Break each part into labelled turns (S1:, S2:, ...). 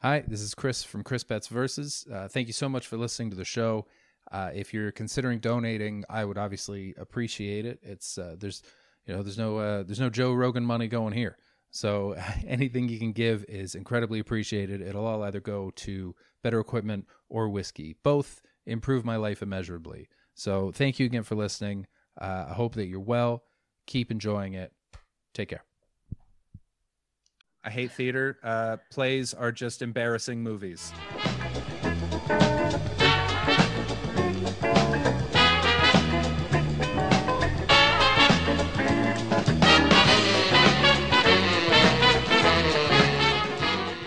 S1: Hi, this is Chris from Chris Betts Versus. Uh, thank you so much for listening to the show. Uh, if you're considering donating, I would obviously appreciate it. It's uh, there's you know there's no uh, there's no Joe Rogan money going here, so anything you can give is incredibly appreciated. It'll all either go to better equipment or whiskey. Both improve my life immeasurably. So thank you again for listening. Uh, I hope that you're well. Keep enjoying it. Take care. I hate theater. Uh, plays are just embarrassing movies.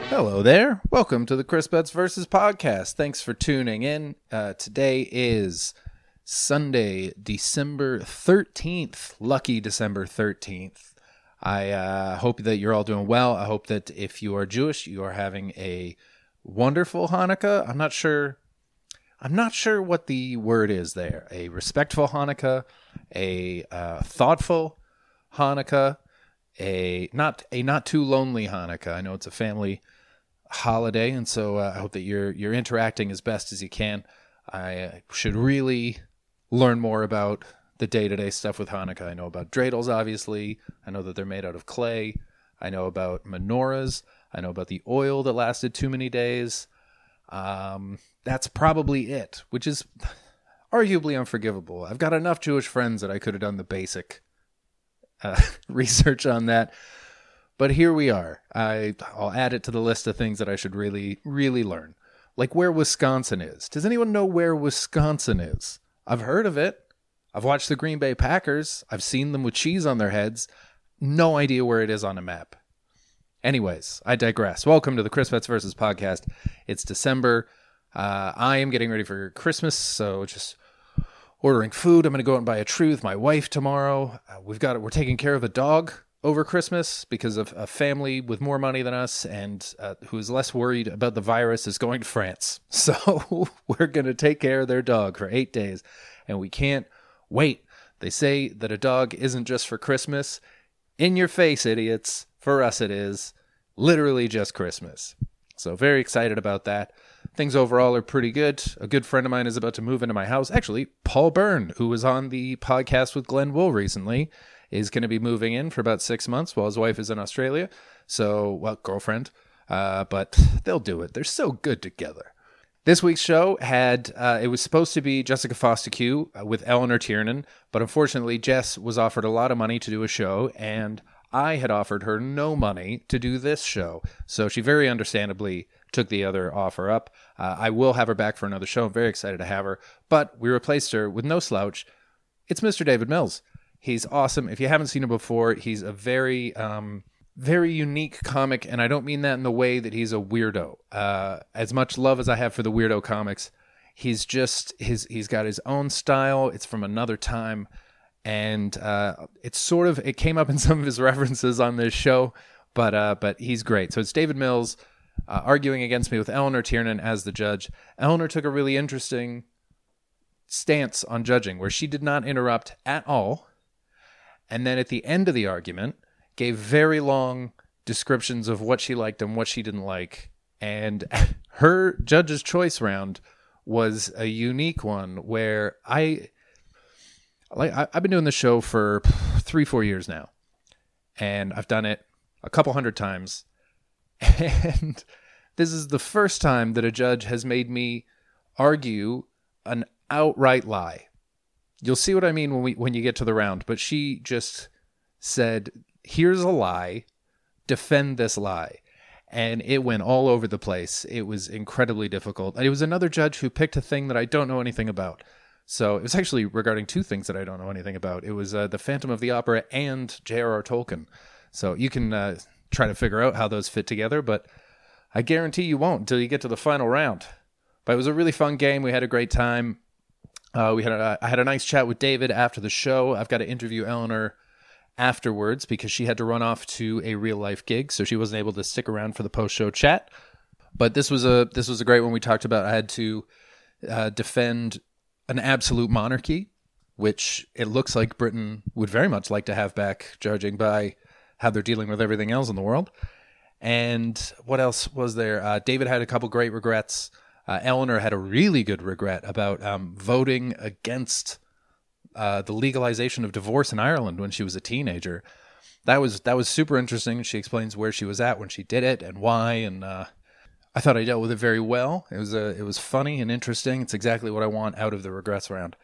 S1: Hello there. Welcome to the Chris Betts versus podcast. Thanks for tuning in. Uh, today is Sunday, December 13th. Lucky December 13th. I uh, hope that you're all doing well. I hope that if you are Jewish, you are having a wonderful Hanukkah. I'm not sure. I'm not sure what the word is there. A respectful Hanukkah, a uh, thoughtful Hanukkah, a not a not too lonely Hanukkah. I know it's a family holiday, and so uh, I hope that you're you're interacting as best as you can. I uh, should really learn more about the day to day stuff with Hanukkah. I know about dreidels, obviously. I know that they're made out of clay. I know about menorahs. I know about the oil that lasted too many days. Um, that's probably it, which is arguably unforgivable. I've got enough Jewish friends that I could have done the basic uh, research on that. But here we are. I, I'll add it to the list of things that I should really, really learn. Like where Wisconsin is. Does anyone know where Wisconsin is? I've heard of it. I've watched the Green Bay Packers. I've seen them with cheese on their heads. No idea where it is on a map. Anyways, I digress. Welcome to the Chris Betts versus podcast. It's December. Uh, I am getting ready for Christmas, so just ordering food. I'm going to go out and buy a tree with my wife tomorrow. Uh, we've got we're taking care of a dog over Christmas because of a family with more money than us and uh, who is less worried about the virus is going to France. So we're going to take care of their dog for eight days, and we can't Wait, they say that a dog isn't just for Christmas. In your face, idiots. For us, it is literally just Christmas. So, very excited about that. Things overall are pretty good. A good friend of mine is about to move into my house. Actually, Paul Byrne, who was on the podcast with Glenn Wool recently, is going to be moving in for about six months while his wife is in Australia. So, well, girlfriend. Uh, but they'll do it. They're so good together. This week's show had uh, it was supposed to be Jessica Fostekew uh, with Eleanor Tiernan, but unfortunately Jess was offered a lot of money to do a show, and I had offered her no money to do this show. So she very understandably took the other offer up. Uh, I will have her back for another show. I'm very excited to have her, but we replaced her with no slouch. It's Mr. David Mills. He's awesome. If you haven't seen him before, he's a very um, very unique comic, and I don't mean that in the way that he's a weirdo. Uh, as much love as I have for the weirdo comics, he's just his he's got his own style. It's from another time, and uh, it's sort of it came up in some of his references on this show, but uh, but he's great. So it's David Mills uh, arguing against me with Eleanor Tiernan as the judge. Eleanor took a really interesting stance on judging, where she did not interrupt at all, and then at the end of the argument gave very long descriptions of what she liked and what she didn't like. And her judge's choice round was a unique one where I like I've been doing the show for three, four years now. And I've done it a couple hundred times. And this is the first time that a judge has made me argue an outright lie. You'll see what I mean when we when you get to the round, but she just said here's a lie, defend this lie. And it went all over the place. It was incredibly difficult. And it was another judge who picked a thing that I don't know anything about. So it was actually regarding two things that I don't know anything about. It was uh, the Phantom of the Opera and J.R.R. Tolkien. So you can uh, try to figure out how those fit together, but I guarantee you won't until you get to the final round. But it was a really fun game. We had a great time. Uh, we had a, I had a nice chat with David after the show. I've got to interview Eleanor afterwards because she had to run off to a real life gig, so she wasn't able to stick around for the post show chat. But this was a this was a great one. We talked about I had to uh, defend an absolute monarchy, which it looks like Britain would very much like to have back, judging by how they're dealing with everything else in the world. And what else was there? Uh, David had a couple great regrets. Uh, Eleanor had a really good regret about um, voting against uh, the legalization of divorce in Ireland when she was a teenager. That was that was super interesting. She explains where she was at when she did it and why, and uh, I thought I dealt with it very well. It was a, it was funny and interesting. It's exactly what I want out of the regrets round.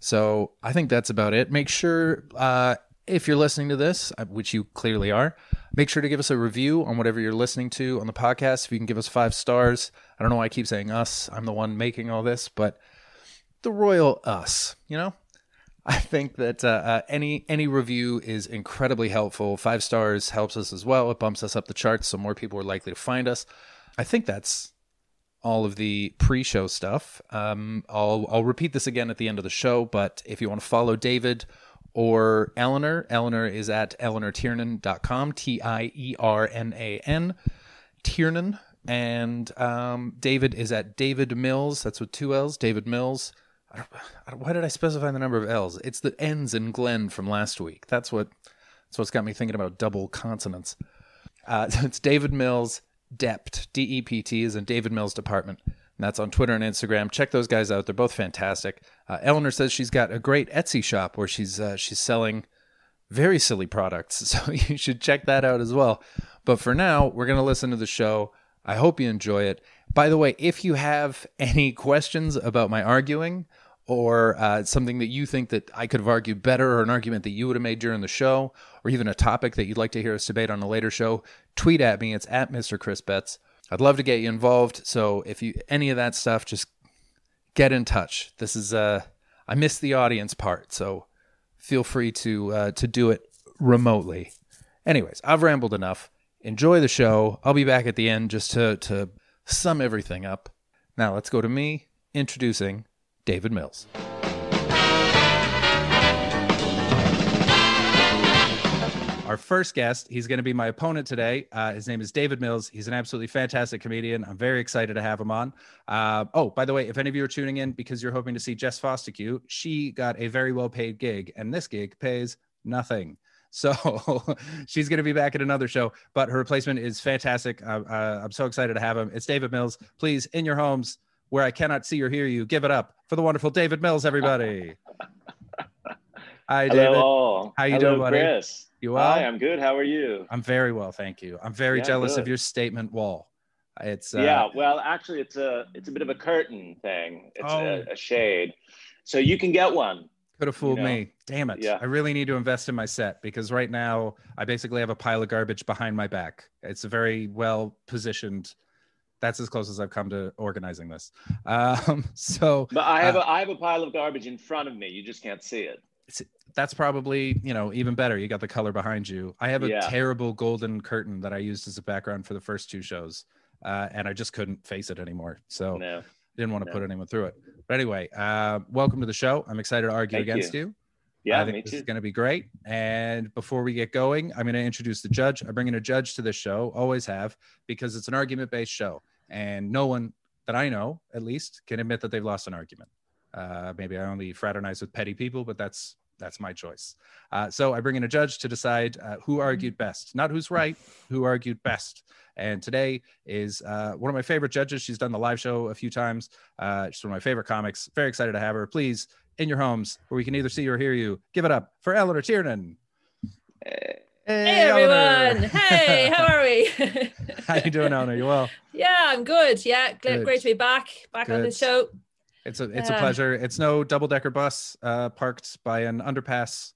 S1: So I think that's about it. Make sure uh, if you're listening to this, uh, which you clearly are, make sure to give us a review on whatever you're listening to on the podcast. If you can give us five stars, I don't know why I keep saying us. I'm the one making all this, but the royal us, you know. I think that uh, uh, any any review is incredibly helpful. Five stars helps us as well. It bumps us up the charts, so more people are likely to find us. I think that's all of the pre-show stuff. Um, I'll I'll repeat this again at the end of the show, but if you want to follow David or Eleanor, Eleanor is at eleanortiernan.com, T I E R N A N, Tiernan, and um, David is at David Mills. That's with two L's. David Mills. I don't, I don't, why did I specify the number of L's? It's the N's in Glenn from last week. That's what. That's what's got me thinking about double consonants. Uh, it's David Mills Dept, D E P T, is in David Mills' department. And that's on Twitter and Instagram. Check those guys out; they're both fantastic. Uh, Eleanor says she's got a great Etsy shop where she's uh, she's selling very silly products, so you should check that out as well. But for now, we're gonna listen to the show. I hope you enjoy it. By the way, if you have any questions about my arguing or uh, something that you think that I could have argued better, or an argument that you would have made during the show, or even a topic that you'd like to hear us debate on a later show, tweet at me. It's at Mr. Chris Betts. I'd love to get you involved. So if you any of that stuff, just get in touch. This is uh, I missed the audience part, so feel free to uh, to do it remotely. Anyways, I've rambled enough. Enjoy the show. I'll be back at the end just to to sum everything up. Now let's go to me introducing David Mills. Our first guest, he's going to be my opponent today. Uh, his name is David Mills. He's an absolutely fantastic comedian. I'm very excited to have him on. Uh, oh, by the way, if any of you are tuning in because you're hoping to see Jess Fostekew, she got a very well paid gig, and this gig pays nothing. So she's going to be back at another show, but her replacement is fantastic. Uh, uh, I'm so excited to have him. It's David Mills. Please, in your homes, where I cannot see or hear you, give it up for the wonderful David Mills, everybody. Hi, David.
S2: Hello.
S1: How you
S2: Hello,
S1: doing, buddy?
S2: Chris.
S1: You well?
S2: Hi, I'm good. How are you?
S1: I'm very well, thank you. I'm very
S2: Yeah,
S1: jealous of your statement wall. It's uh,
S2: yeah. Well, actually, it's a it's a bit of a curtain thing. It's
S1: Oh.
S2: a, a shade, so you can get one.
S1: Could have fooled
S2: You know?
S1: me. Damn it.
S2: Yeah.
S1: I really need to invest in my set because right now I basically have a pile of garbage behind my back. It's a very well positioned. That's as close as I've come to organizing this. Um, so
S2: But I have
S1: Uh,
S2: a I have a pile of garbage in front of me. You just can't see it.
S1: that's probably, you know, even better. You got the color behind you. I have a
S2: Yeah.
S1: terrible golden curtain that I used as a background for the first two shows. Uh, and I just couldn't face it anymore. So
S2: No.
S1: didn't want to
S2: No.
S1: put anyone through it. But anyway, uh, welcome to the show. I'm excited to argue
S2: Thank
S1: against you.
S2: Yeah,
S1: I think this is going to be great. And before we get going, I'm going to introduce the judge. I bring in a judge to this show, always have, because it's an argument based show. And no one that I know, at least, can admit that they've lost an argument. Uh, maybe I only fraternize with petty people, but that's that's my choice. Uh, so I bring in a judge to decide uh, who argued best, not who's right, who argued best. And today is uh, one of my favorite judges. She's done the live show a few times. Uh, she's one of my favorite comics. Very excited to have her. Please, in your homes, where we can either see or hear you, give it up for Eleanor Tiernan.
S2: Eh,
S3: Hey
S1: Eleanor.
S3: everyone! Hey, how are we?
S1: How you doing, Eleanor? You well?
S3: yeah, I'm good. Yeah,
S1: Good.
S3: great to be back, back on the show.
S1: It's a it's a pleasure. It's no double decker bus uh, parked by an underpass,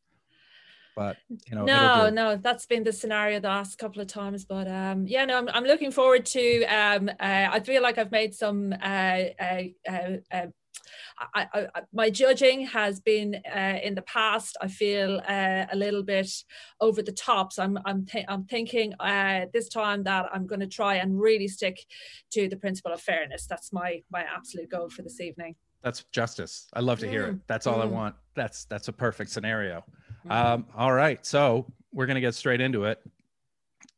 S1: but you know
S3: no, no, that's been the scenario the last couple of times. But um, yeah, no, I'm, I'm looking forward to. Um, uh, I feel like I've made some. Uh, uh, uh, uh, I, I, I, my judging has been uh, in the past. I feel uh, a little bit over the top. So I'm I'm th- I'm thinking uh, this time that I'm going to try and really stick to the principle of fairness. That's my my absolute goal for this evening.
S1: That's justice. I love to hear it.
S3: Mm,
S1: That's all I
S3: mm.
S1: want. That's that's a perfect scenario.
S3: Mhm.
S1: Um, all right, so we're gonna get straight into it.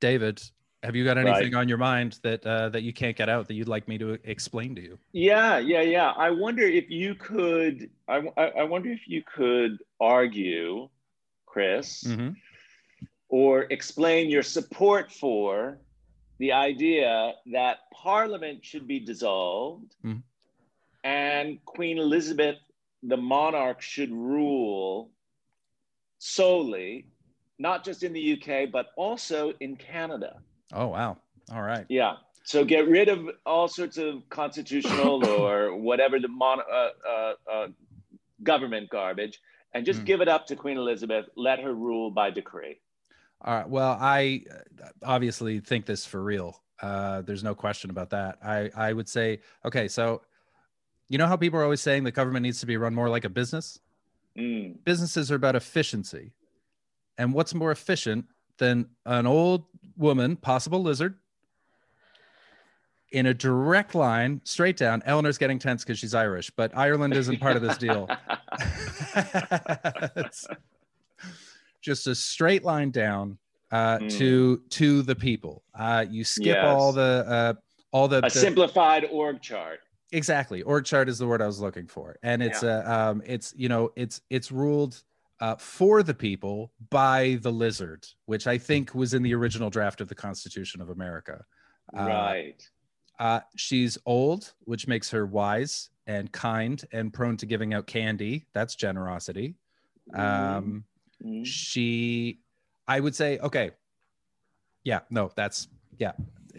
S1: David, have you got
S2: Right.
S1: anything on your mind that uh, that you can't get out that you'd like me to explain to you?
S2: Yeah, yeah, yeah. I wonder if you could. I, I wonder if you could argue, Chris,
S1: Mhm.
S2: or explain your support for the idea that Parliament should be dissolved
S1: Mhm.
S2: and Queen Elizabeth, the monarch, should rule solely, not just in the UK, but also in Canada.
S1: Oh wow. All right.
S2: Yeah. So get rid of all sorts of constitutional or whatever the mon- uh, uh, uh, government garbage and just
S1: Mm.
S2: give it up to Queen Elizabeth. Let her rule by decree.
S1: All right. Well, I uh, obviously think this for real. Uh, there's no question about that. I, I would say, okay, so you know how people are always saying the government needs to be run more like a business?
S2: Mm.
S1: Businesses are about efficiency. And what's more efficient than an old woman, possible lizard, in a direct line straight down? Eleanor's getting tense because she's Irish, but Ireland isn't part of this deal. Just a straight line down uh,
S2: Mm.
S1: to to the people. Uh, you skip
S2: Yes.
S1: all the uh, all the,
S2: A
S1: the-
S2: simplified org chart.
S1: exactly org chart is the word I was looking for, and it's uh, um, it's you know it's it's ruled uh, for the people by the lizard, which I think was in the original draft of the Constitution of America. Uh,
S2: right.
S1: Uh, she's old, which makes her wise and kind and prone to giving out candy. That's generosity. Um,
S2: Mm.
S1: she i would say okay yeah no that's yeah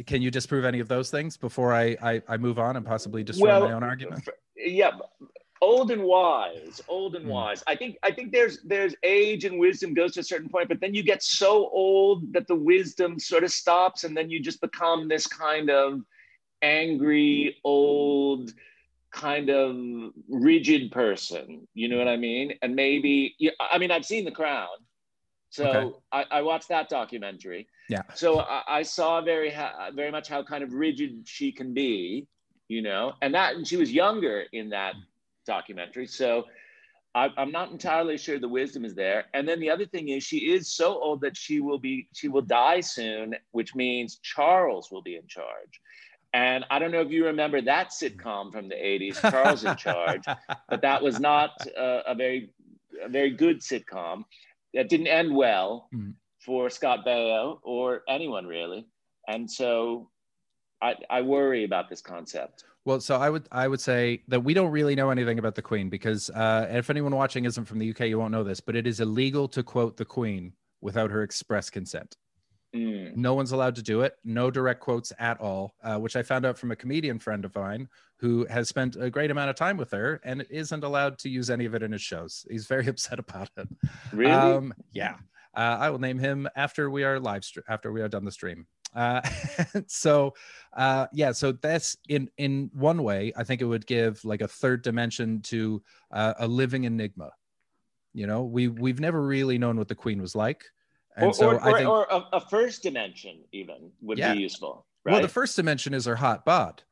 S1: can you disprove any of those things before i i, I move on and possibly destroy
S2: Well,
S1: my own argument
S2: yeah old and wise old and
S1: Mm.
S2: wise. I think i think there's there's age and wisdom goes to a certain point but then you get so old that the wisdom sort of stops and then you just become this kind of angry old kind of rigid person. You know what i mean? And maybe i mean i've seen the crown. So
S1: Okay.
S2: I, I watched that documentary.
S1: Yeah.
S2: so I, I saw very ha- very much how kind of rigid she can be you know? And that and she was younger in that documentary. So I, i'm not entirely sure the wisdom is there. And then the other thing is she is so old that she will be she will die soon which means charles will be in charge. And i don't know if you remember that sitcom from the 80s charles in charge but that was not a, a very a very good sitcom. That didn't end well
S1: Mhm.
S2: for scott baio or anyone really. And so I, I worry about this concept
S1: well so i would i would say that we don't really know anything about the queen because uh if anyone watching isn't from the uk you won't know this but it is illegal to quote the queen without her express consent
S2: Mm.
S1: No one's allowed to do it. No direct quotes at all, uh, which I found out from a comedian friend of mine who has spent a great amount of time with her and isn't allowed to use any of it in his shows. He's very upset about it.
S2: really
S1: Um, yeah. Uh, I will name him after we are live str- after we are done the stream. Uh, so, uh, yeah. So that's in in one way. I think it would give like a third dimension to uh, a living enigma. You know, we we've never really known what the queen was like, and
S2: or,
S1: so
S2: or,
S1: I think
S2: or a, a first dimension even would
S1: Yeah.
S2: be useful right
S1: well, the first dimension is her hot bod.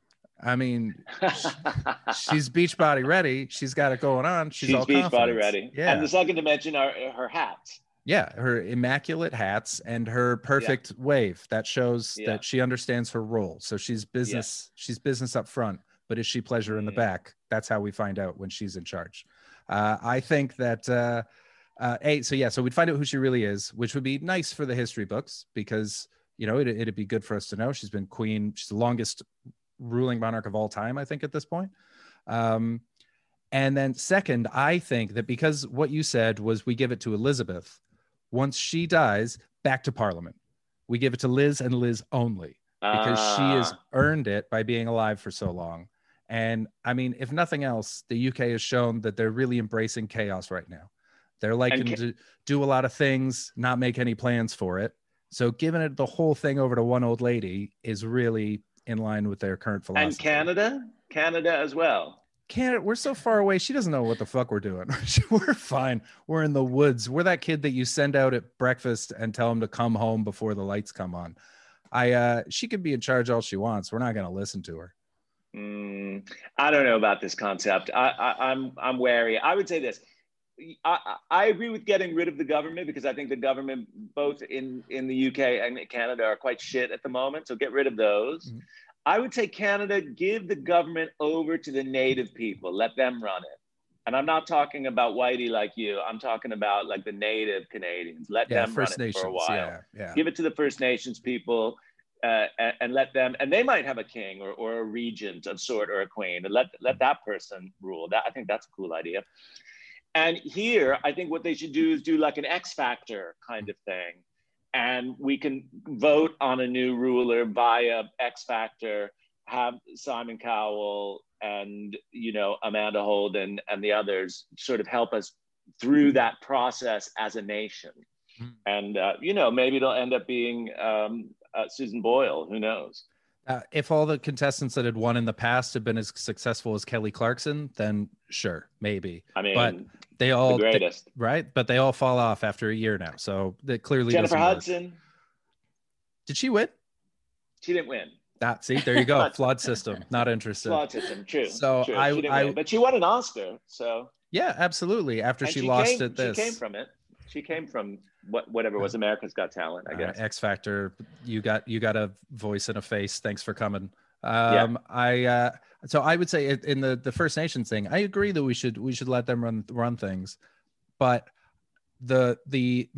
S1: I mean, she's beach body ready. She's got it going on. She's,
S2: she's,
S1: all
S2: beach body ready
S1: Yeah,
S2: and the second dimension are her hats
S1: yeah. Her immaculate hats and her perfect wave that shows
S2: Yeah.
S1: that she understands her role. So she's business. She's business up front, but is she pleasure in the
S2: Mm.
S1: back? That's how we find out when she's in charge. Uh, I think that. Uh, uh, a so yeah, so we'd find out who she really is, which would be nice for the history books because you know it, it'd be good for us to know she's been queen. She's the longest ruling monarch of all time, I think, at this point. Um, and then, second, I think that because what you said was we give it to Elizabeth, once she dies, back to Parliament. We give it to Liz and Liz only because she has
S2: Ah,
S1: earned it by being alive for so long. And I mean, if nothing else, the UK has shown that they're really embracing chaos right now. They're liking
S2: ca-
S1: to do a lot of things, not make any plans for it. So giving it the whole thing over to one old lady is really in line with their current philosophy.
S2: and canada canada as well
S1: Canada, we're so far away. She doesn't know what the fuck we're doing. we're fine. We're in the woods. We're that kid that you send out at breakfast and tell him to come home before the lights come on. I uh she could be in charge all she wants. We're not gonna listen to her.
S2: Mm, I don't know about this concept. I, I, I'm I'm wary. I would say this. I, I agree with getting rid of the government because I think the government, both in in the UK and Canada, are quite shit at the moment. So get rid of those.
S1: Mhm.
S2: I would say Canada give the government over to the native people. Let them run it. And I'm not talking about whitey like you. I'm talking about like the native Canadians. Let
S1: Yeah,
S2: them
S1: First
S2: run it
S1: Nations.
S2: for a while
S1: Yeah, yeah.
S2: give it to the First Nations people. uh, and, and, let them, and they might have a king or, or a regent of sort or a queen, and let let that person rule. That I think that's a cool idea. And here, I think what they should do is do like an X Factor kind of thing, and we can vote on a new ruler via X Factor. Have Simon Cowell and you know Amanda Holden and the others sort of help us through that process as a nation. Mm. And uh, you know maybe it'll end up being um, uh, Susan Boyle. Who knows?
S1: Uh, if all the contestants that had won in the past had been as successful as Kelly Clarkson, then sure, maybe.
S2: I mean,
S1: but they all
S2: the greatest,
S1: they, right? But they all fall off after a year now, so that clearly
S2: Jennifer Hudson. Work.
S1: Did she win?
S2: She didn't win.
S1: That see, there you go. Flawed system. Not interested.
S2: Flawed system. True.
S1: So
S2: true.
S1: I, I
S2: win, but she won an Oscar. So
S1: yeah, absolutely. After she, she, lost
S2: came,
S1: it, this
S2: she came from it. She came from what whatever was America's Got Talent. I guess
S1: uh, X Factor. You got you got a voice and a face. Thanks for coming. Um, yeah. I uh, so I would say in the the First Nations thing, I agree that we should we should let them run run things, but the the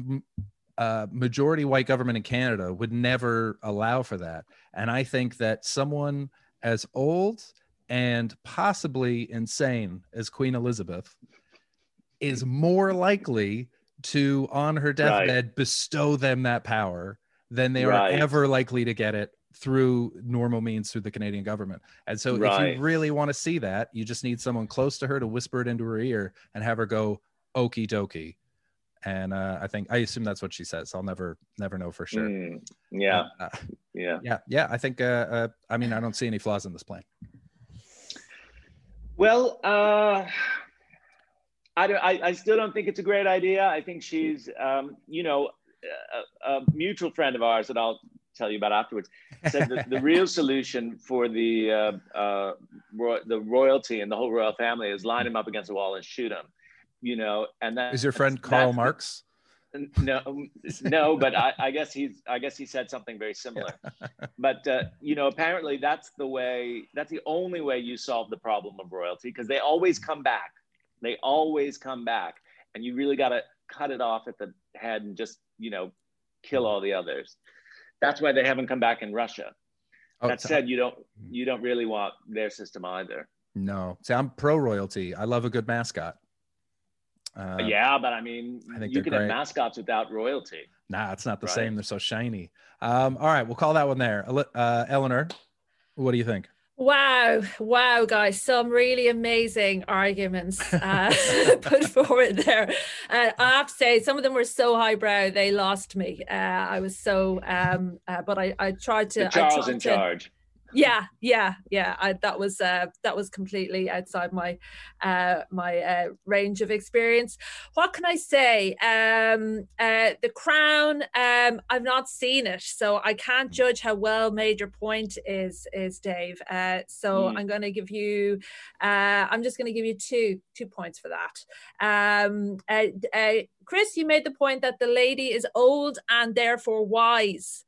S1: uh, majority white government in Canada would never allow for that, and I think that someone as old and possibly insane as Queen Elizabeth is more likely to on her deathbed right. bestow them that power than they right. are ever likely to get it through normal means through the Canadian government. And so right. if you really want to see that, you just need someone close to her to whisper it into her ear and have her go okie dokie. And uh, I think I assume that's what she says. I'll never never know for sure. Mm,
S2: yeah. Uh, yeah.
S1: Yeah. Yeah. I think uh, uh, I mean I don't see any flaws in this plan.
S2: Well, uh I, don't, I, I still don't think it's a great idea. I think she's, um, you know, a, a, mutual friend of ours that I'll tell you about afterwards said that the real solution for the uh, uh, ro- the royalty and the whole royal family is line them up against a wall and shoot them. You know, and that
S1: is your friend Karl Marx.
S2: no, no, but I, I, guess he's. I guess he said something very similar. Yeah. but uh, you know, apparently that's the way. That's the only way you solve the problem of royalty because they always come back they always come back, and you really got to cut it off at the head and just you know kill all the others. That's why they haven't come back in Russia. Oh, that said, you don't you don't really want their system either.
S1: No, see, I'm pro royalty. I love a good mascot.
S2: Uh, yeah, but I mean, I think you can great. have mascots without royalty.
S1: Nah, it's not the right? same. They're so shiny. Um, all right, we'll call that one there. Uh, Eleanor, what do you think?
S3: Wow, wow, guys, some really amazing arguments uh, put forward there. Uh, I have to say, some of them were so highbrow, they lost me. Uh, I was so, um, uh, but I, I tried to.
S2: The Charles
S3: in
S2: to, charge
S3: yeah yeah yeah I, that was uh that was completely outside my uh my uh range of experience. What can i say? Um uh the crown um i've not seen it so i can't judge how well made your point is is dave uh so mm. i'm going to give you uh i'm just going to give you two two points for that. Um uh, uh chris you made the point that the lady is old and therefore wise.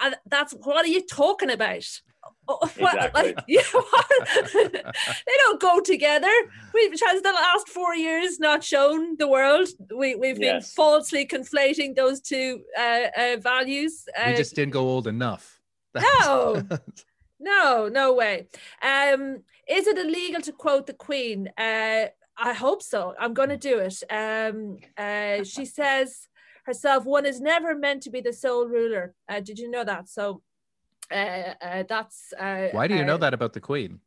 S3: Uh, that's what are you talking about Oh, what, exactly. like, yeah, they don't go together. We've has the last four years not shown the world. We we've yes. been falsely conflating those two uh, uh, values.
S1: Uh, we just didn't go old enough.
S3: no, no, no way. Um, is it illegal to quote the Queen? Uh, I hope so. I'm going to do it. Um, uh, she says herself, "One is never meant to be the sole ruler." Uh, did you know that? So uh, uh, that's uh,
S1: why do you know that about the queen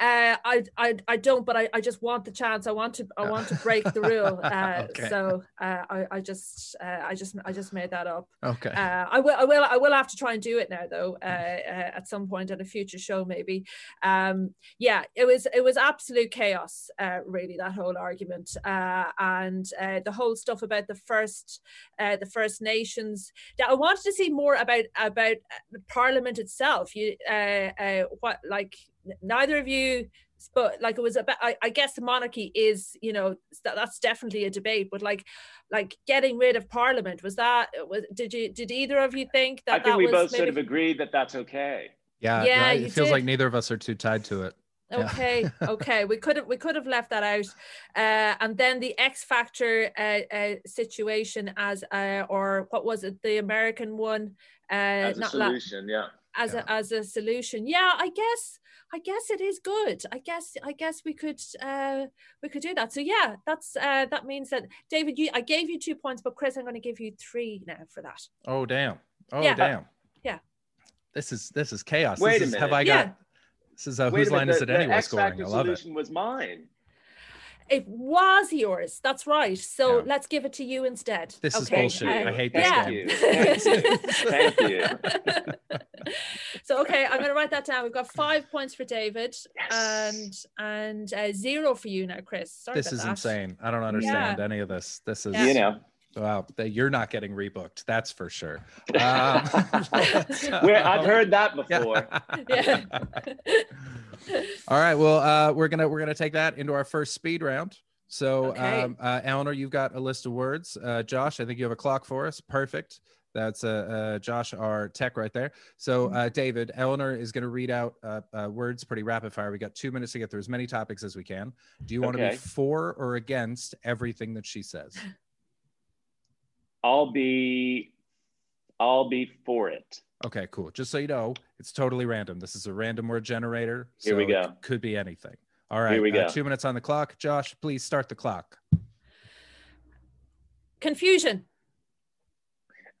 S3: uh, I, I I don't, but I, I just want the chance. I want to I want to break the rule. Uh, okay. So uh, I I just uh, I just I just made that up.
S1: Okay.
S3: Uh, I will I will I will have to try and do it now though. Uh, uh, at some point at a future show maybe. Um, yeah, it was it was absolute chaos. Uh, really, that whole argument uh, and uh, the whole stuff about the first uh, the First Nations. Yeah, I wanted to see more about about Parliament itself. You uh, uh, what like neither of you but like it was about I, I, guess the monarchy is you know that, that's definitely a debate but like like getting rid of parliament was that was did you did either of you think that
S2: i think
S3: that
S2: we both maybe... sort of agreed that that's okay
S1: yeah yeah right? it feels did. like neither of us are too tied to it
S3: okay yeah. okay we could have we could have left that out uh, and then the x factor uh, uh, situation as uh, or what was it the american one uh,
S2: As a
S3: not la-
S2: solution, yeah.
S3: As
S1: Yeah.
S3: a as a solution. Yeah, I guess I guess it is good. I guess I guess we could uh we could do that. So yeah, that's uh that means that David, you I gave you two points, but Chris, I'm going to give you three now for that.
S1: Oh damn. Oh
S3: Yeah.
S1: damn.
S3: Yeah.
S1: This is this is chaos.
S2: Wait
S1: this
S2: a
S1: is, Have
S2: minute.
S1: I
S3: Yeah.
S1: got this is uh, whose
S2: a minute,
S1: line
S2: the,
S1: is it
S2: the
S1: anyway
S2: X
S1: scoring? I love it.
S2: solution was mine.
S3: It was yours. That's right. So
S1: Yeah.
S3: let's give it to you instead.
S1: This is bullshit.
S3: uh,
S1: I hate this
S3: yeah.
S1: game.
S2: Thank you. Thank you.
S3: So okay, I'm going to write that down. We've got five points for David
S2: Yes.
S3: and and uh, zero for you now, Chris. Sorry
S1: This
S3: about
S1: is
S3: that.
S1: insane. I don't understand any of this. This is
S3: Yeah.
S2: You know,
S1: wow. That you're not getting rebooked. That's for sure. Um,
S2: where I've heard that before.
S3: Yeah.
S1: All right. Well, uh, we're gonna we're gonna take that into our first speed round. So,
S3: Okay.
S1: um, uh, Eleanor, you've got a list of words. Uh, Josh, I think you have a clock for us. Perfect. That's uh, uh, Josh, our tech right there. So,
S3: Mm-hmm.
S1: uh, David, Eleanor is going to read out uh, uh, words pretty rapid fire. We got two minutes to get through as many topics as we can. Do you want to
S2: Okay.
S1: be for or against everything that she says?
S2: I'll be, I'll be for it.
S1: Okay, cool. Just so you know, it's totally random. This is a random word generator.
S2: Here we go.
S1: It could be anything. All right.
S2: Here we
S1: uh,
S2: go.
S1: two minutes on the clock. Josh, please start the clock.
S3: Confusion.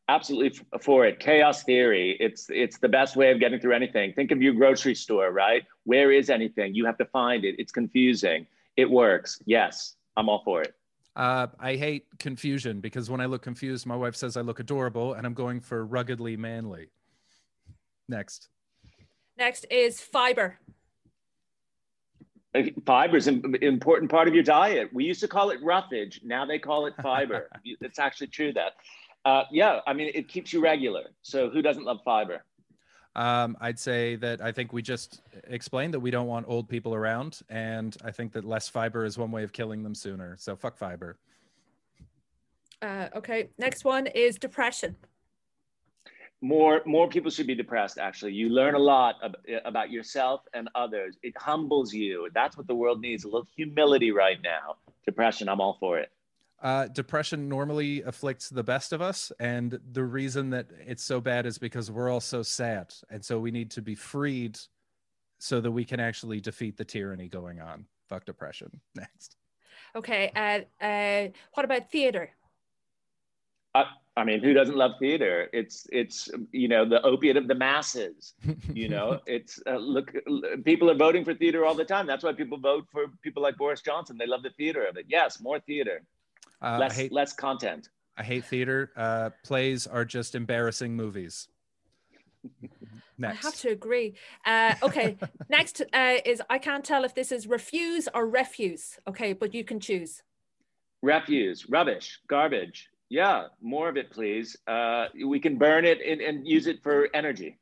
S2: Absolutely f- for it. Chaos theory. It's it's the best way of getting through anything. Think of your grocery store, right? Where is anything? You have to find it. It's confusing. It works. Yes, I'm all for it.
S1: Uh, I hate confusion because when I look confused, my wife says I look adorable, and I'm going for ruggedly manly. Next.
S3: Next is fiber.
S2: Fiber is an important part of your diet. We used to call it roughage. Now they call it fiber. It's actually true that. Uh, yeah, I mean, it keeps you regular. So who doesn't love fiber?
S1: Um, I'd say that I think we just explained that we don't want old people around, and I think that less fiber is one way of killing them sooner. So fuck fiber.
S3: Uh, okay. Next one is depression.
S2: More, more people should be depressed. Actually, you learn a lot ab- about yourself and others. It humbles you. That's what the world needs. A little humility right now. Depression. I'm all for it.
S1: Uh, depression normally afflicts the best of us, and the reason that it's so bad is because we're all so sad, and so we need to be freed so that we can actually defeat the tyranny going on. Fuck depression. Next.
S3: Okay. Uh, uh, what about theater?
S2: I mean, who doesn't love theater? It's it's you know the opiate of the masses. You know, it's uh, look. People are voting for theater all the time. That's why people vote for people like Boris Johnson. They love the theater of it. Yes, more theater,
S1: Uh,
S2: less
S1: I hate
S2: less content.
S1: I hate theater. Uh, plays are just embarrassing movies. Next.
S3: I have to agree. Uh, okay. Next uh, is I can't tell if this is refuse or refuse. Okay, but you can choose.
S2: Refuse, rubbish, garbage. Yeah, more of it, please. Uh, we can burn it and, and use it for energy.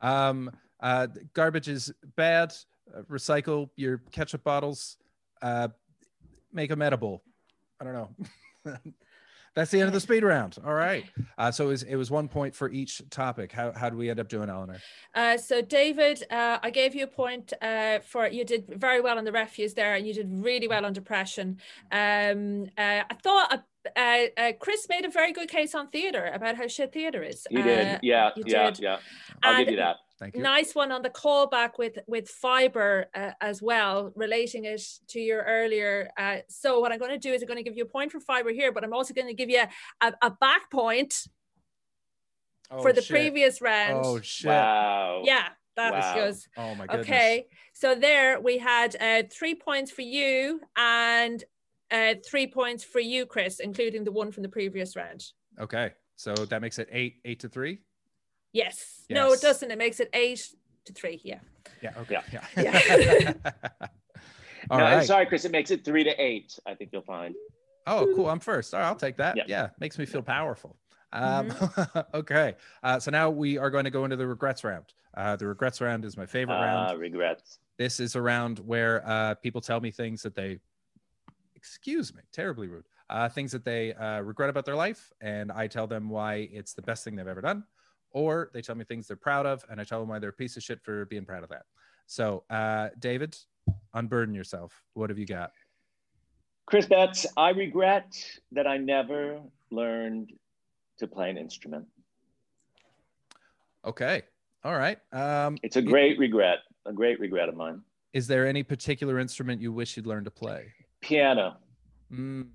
S1: Um, uh, garbage is bad. Uh, recycle your ketchup bottles. Uh, make them edible. I don't know. That's the end of the speed round. All right. Uh, so it was, it was one point for each topic. How, how do we end up doing, Eleanor?
S3: Uh, so David, uh, I gave you a point uh, for you did very well on the refuse there, and you did really well on depression. Um, uh, I thought uh, uh, uh, Chris made a very good case on theater about how shit theater is.
S2: You did,
S3: Uh,
S2: yeah,
S3: you
S2: yeah,
S3: did.
S2: yeah. I'll give you that.
S1: Thank you.
S3: nice one on the callback with with fiber uh, as well relating it to your earlier uh, so what i'm going to do is i'm going to give you a point for fiber here but i'm also going to give you a, a back point
S1: Oh,
S3: for the
S1: shit.
S3: previous round
S1: Oh, shit.
S2: Wow.
S3: yeah that was
S2: Wow.
S3: good
S1: Oh, my goodness.
S3: okay so there we had uh, three points for you and uh, three points for you chris including the one from the previous round
S1: Okay. So that makes it eight, eight to three.
S3: Yes, no it doesn't it makes it eight to three yeah
S1: Yeah. Okay.
S2: Yeah.
S1: Yeah. All
S2: no, I'm sorry, Chris. It makes it three to eight. I think you'll find.
S1: Oh, cool. I'm first. All right, I'll take that. Yeah.
S2: Yeah.
S1: Makes me feel powerful. Um, okay. Uh, so now we are going to go into the regrets round. Uh, the regrets round is my favorite round.
S2: Uh, regrets.
S1: This is a round where uh, people tell me things that they, excuse me, terribly rude, uh, things that they uh, regret about their life. And I tell them why it's the best thing they've ever done. Or they tell me things they're proud of. And I tell them why they're a piece of shit for being proud of that. So, uh, David, unburden yourself. What have you got?
S2: Chris Betts, I regret that I never learned to play an instrument.
S1: Okay. All right. Um,
S2: It's a great regret, a great regret of mine.
S1: is there any particular instrument you wish you'd learned to play?
S2: Piano.
S1: Mm,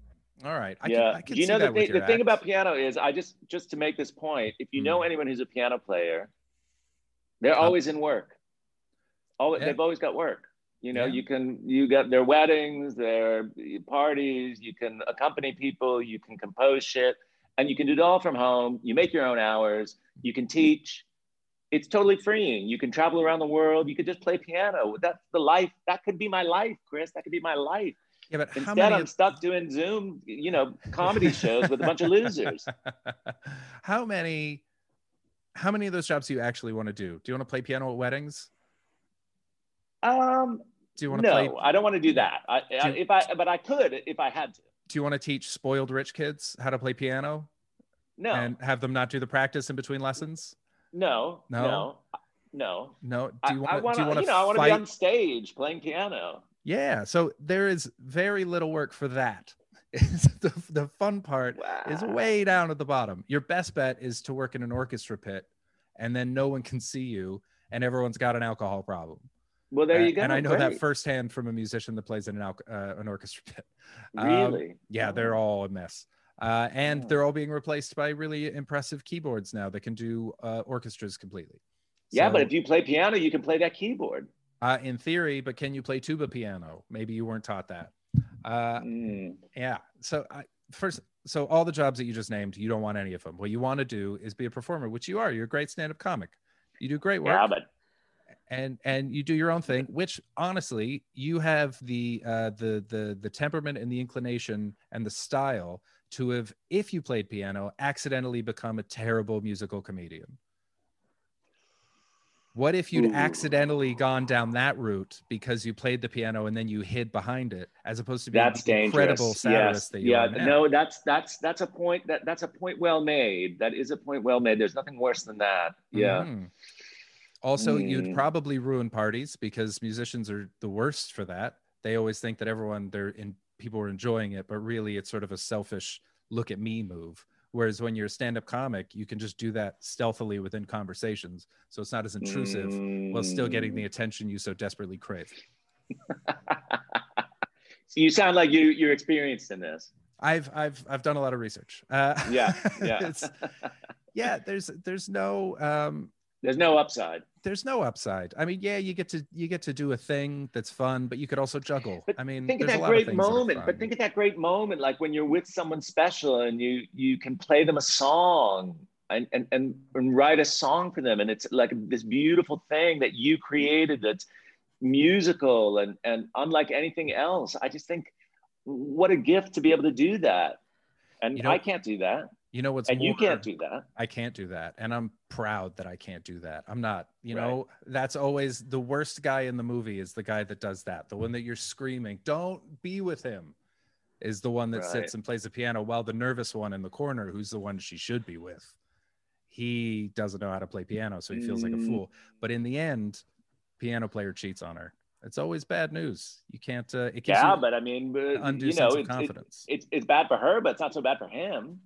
S1: all right. I
S2: yeah.
S1: Can, I can
S2: you know
S1: that
S2: the thing, the thing about piano is I just just to make this point, if you know
S1: Mm.
S2: anyone who's a piano player, they're
S1: Um,
S2: always in work. Always,
S1: Yeah.
S2: they've always got work. You know,
S1: Yeah.
S2: you can you got their weddings, their parties, you can accompany people, you can compose shit, and you can do it all from home. You make your own hours, you can teach. It's totally freeing. You can travel around the world. You could just play piano. That's the life. That could be my life, Chris. That could be my life.
S1: Yeah, but how
S2: Instead,
S1: many?
S2: I'm stuck doing Zoom, you know, comedy shows with a bunch of losers.
S1: how many? How many of those jobs do you actually want to do? Do you want to play piano at weddings?
S2: Um,
S1: Do you want
S2: no,
S1: to play?
S2: I don't want to do that. I, I,
S1: Do-
S2: if I, but I could if I had to.
S1: Do you want to teach spoiled rich kids how to play piano
S2: No,
S1: and have them not do the practice in between lessons?
S2: no,
S1: No?
S2: no, no.
S1: No. Do you want? you
S2: to,
S1: want to
S2: you know, I want to be on stage playing piano.
S1: Yeah. So there is very little work for that. the, the fun part is way down at the bottom. Your best bet is to work in an orchestra pit and then no one can see you and everyone's got an alcohol problem.
S2: Well, there you go.
S1: And I know that firsthand from a musician that plays in an, uh, an orchestra pit. um,
S2: Really?
S1: Yeah, they're all a mess. Uh, and
S2: Oh.
S1: they're all being replaced by really impressive keyboards now that can do uh, orchestras completely.
S2: Yeah, but if you play piano, you can play that keyboard.
S1: Uh, in theory, but can you play tuba piano? Maybe you weren't taught that. Uh,
S2: Mm.
S1: Yeah. So I first, so all the jobs that you just named, you don't want any of them. What you want to do is be a performer, which you are. You're a great stand-up comic. You do great work,
S2: Yeah, but
S1: and and you do your own thing. Which honestly, you have the uh, the the the temperament and the inclination and the style to have, if you played piano, accidentally become a terrible musical comedian. What if you'd
S2: Ooh.
S1: accidentally gone down that route because you played the piano and then you hid behind it, as opposed to being
S2: that's
S1: incredible satirist
S2: Yes.
S1: that you
S2: Yeah. No, that's that's that's a point that that's a point well made. That is a point well made. There's nothing worse than that. Yeah.
S1: Mhm. Also, you'd
S2: Mm.
S1: probably ruin parties because musicians are the worst for that. They always think that everyone they're in people are enjoying it, but really it's sort of a selfish look at me move. Whereas when you're a stand-up comic, you can just do that stealthily within conversations, so it's not as intrusive while still getting the
S2: Mm.
S1: attention you so desperately crave.
S2: So you sound like you you're experienced in this.
S1: I've I've I've done a lot of research. Uh,
S2: Yeah. Yeah.
S1: it's, yeah. There's there's no um,
S2: There's no upside.
S1: there's no upside. I mean, yeah, you get to you get to do a thing that's fun, but you could also juggle.
S2: But
S1: I mean,
S2: think of that
S1: of
S2: great
S1: are
S2: moment but think of that great moment like when you're with someone special and you you can play them a song and, and and and write a song for them and it's like this beautiful thing that you created that's musical and and unlike anything else i just think what a gift to be able to do that and
S1: You know-
S2: i can't do that
S1: you know what's
S2: and you can't do that
S1: I can't do that, and I'm proud that I can't do that. I'm not. You
S2: Right.
S1: know, that's always the worst guy in the movie is the guy that does that. The one that you're screaming, "Don't be with him," is the one that
S2: Right.
S1: sits and plays the piano, while the nervous one in the corner, who's the one she should be with, he doesn't know how to play piano, so he feels like a
S2: Mm.
S1: fool. But in the end, piano player cheats on her. It's always bad news. You can't. Uh, it gives
S2: yeah but i mean but,
S1: undue
S2: you know
S1: sense of
S2: it-
S1: confidence.
S2: it's it's bad for her but it's not so bad for him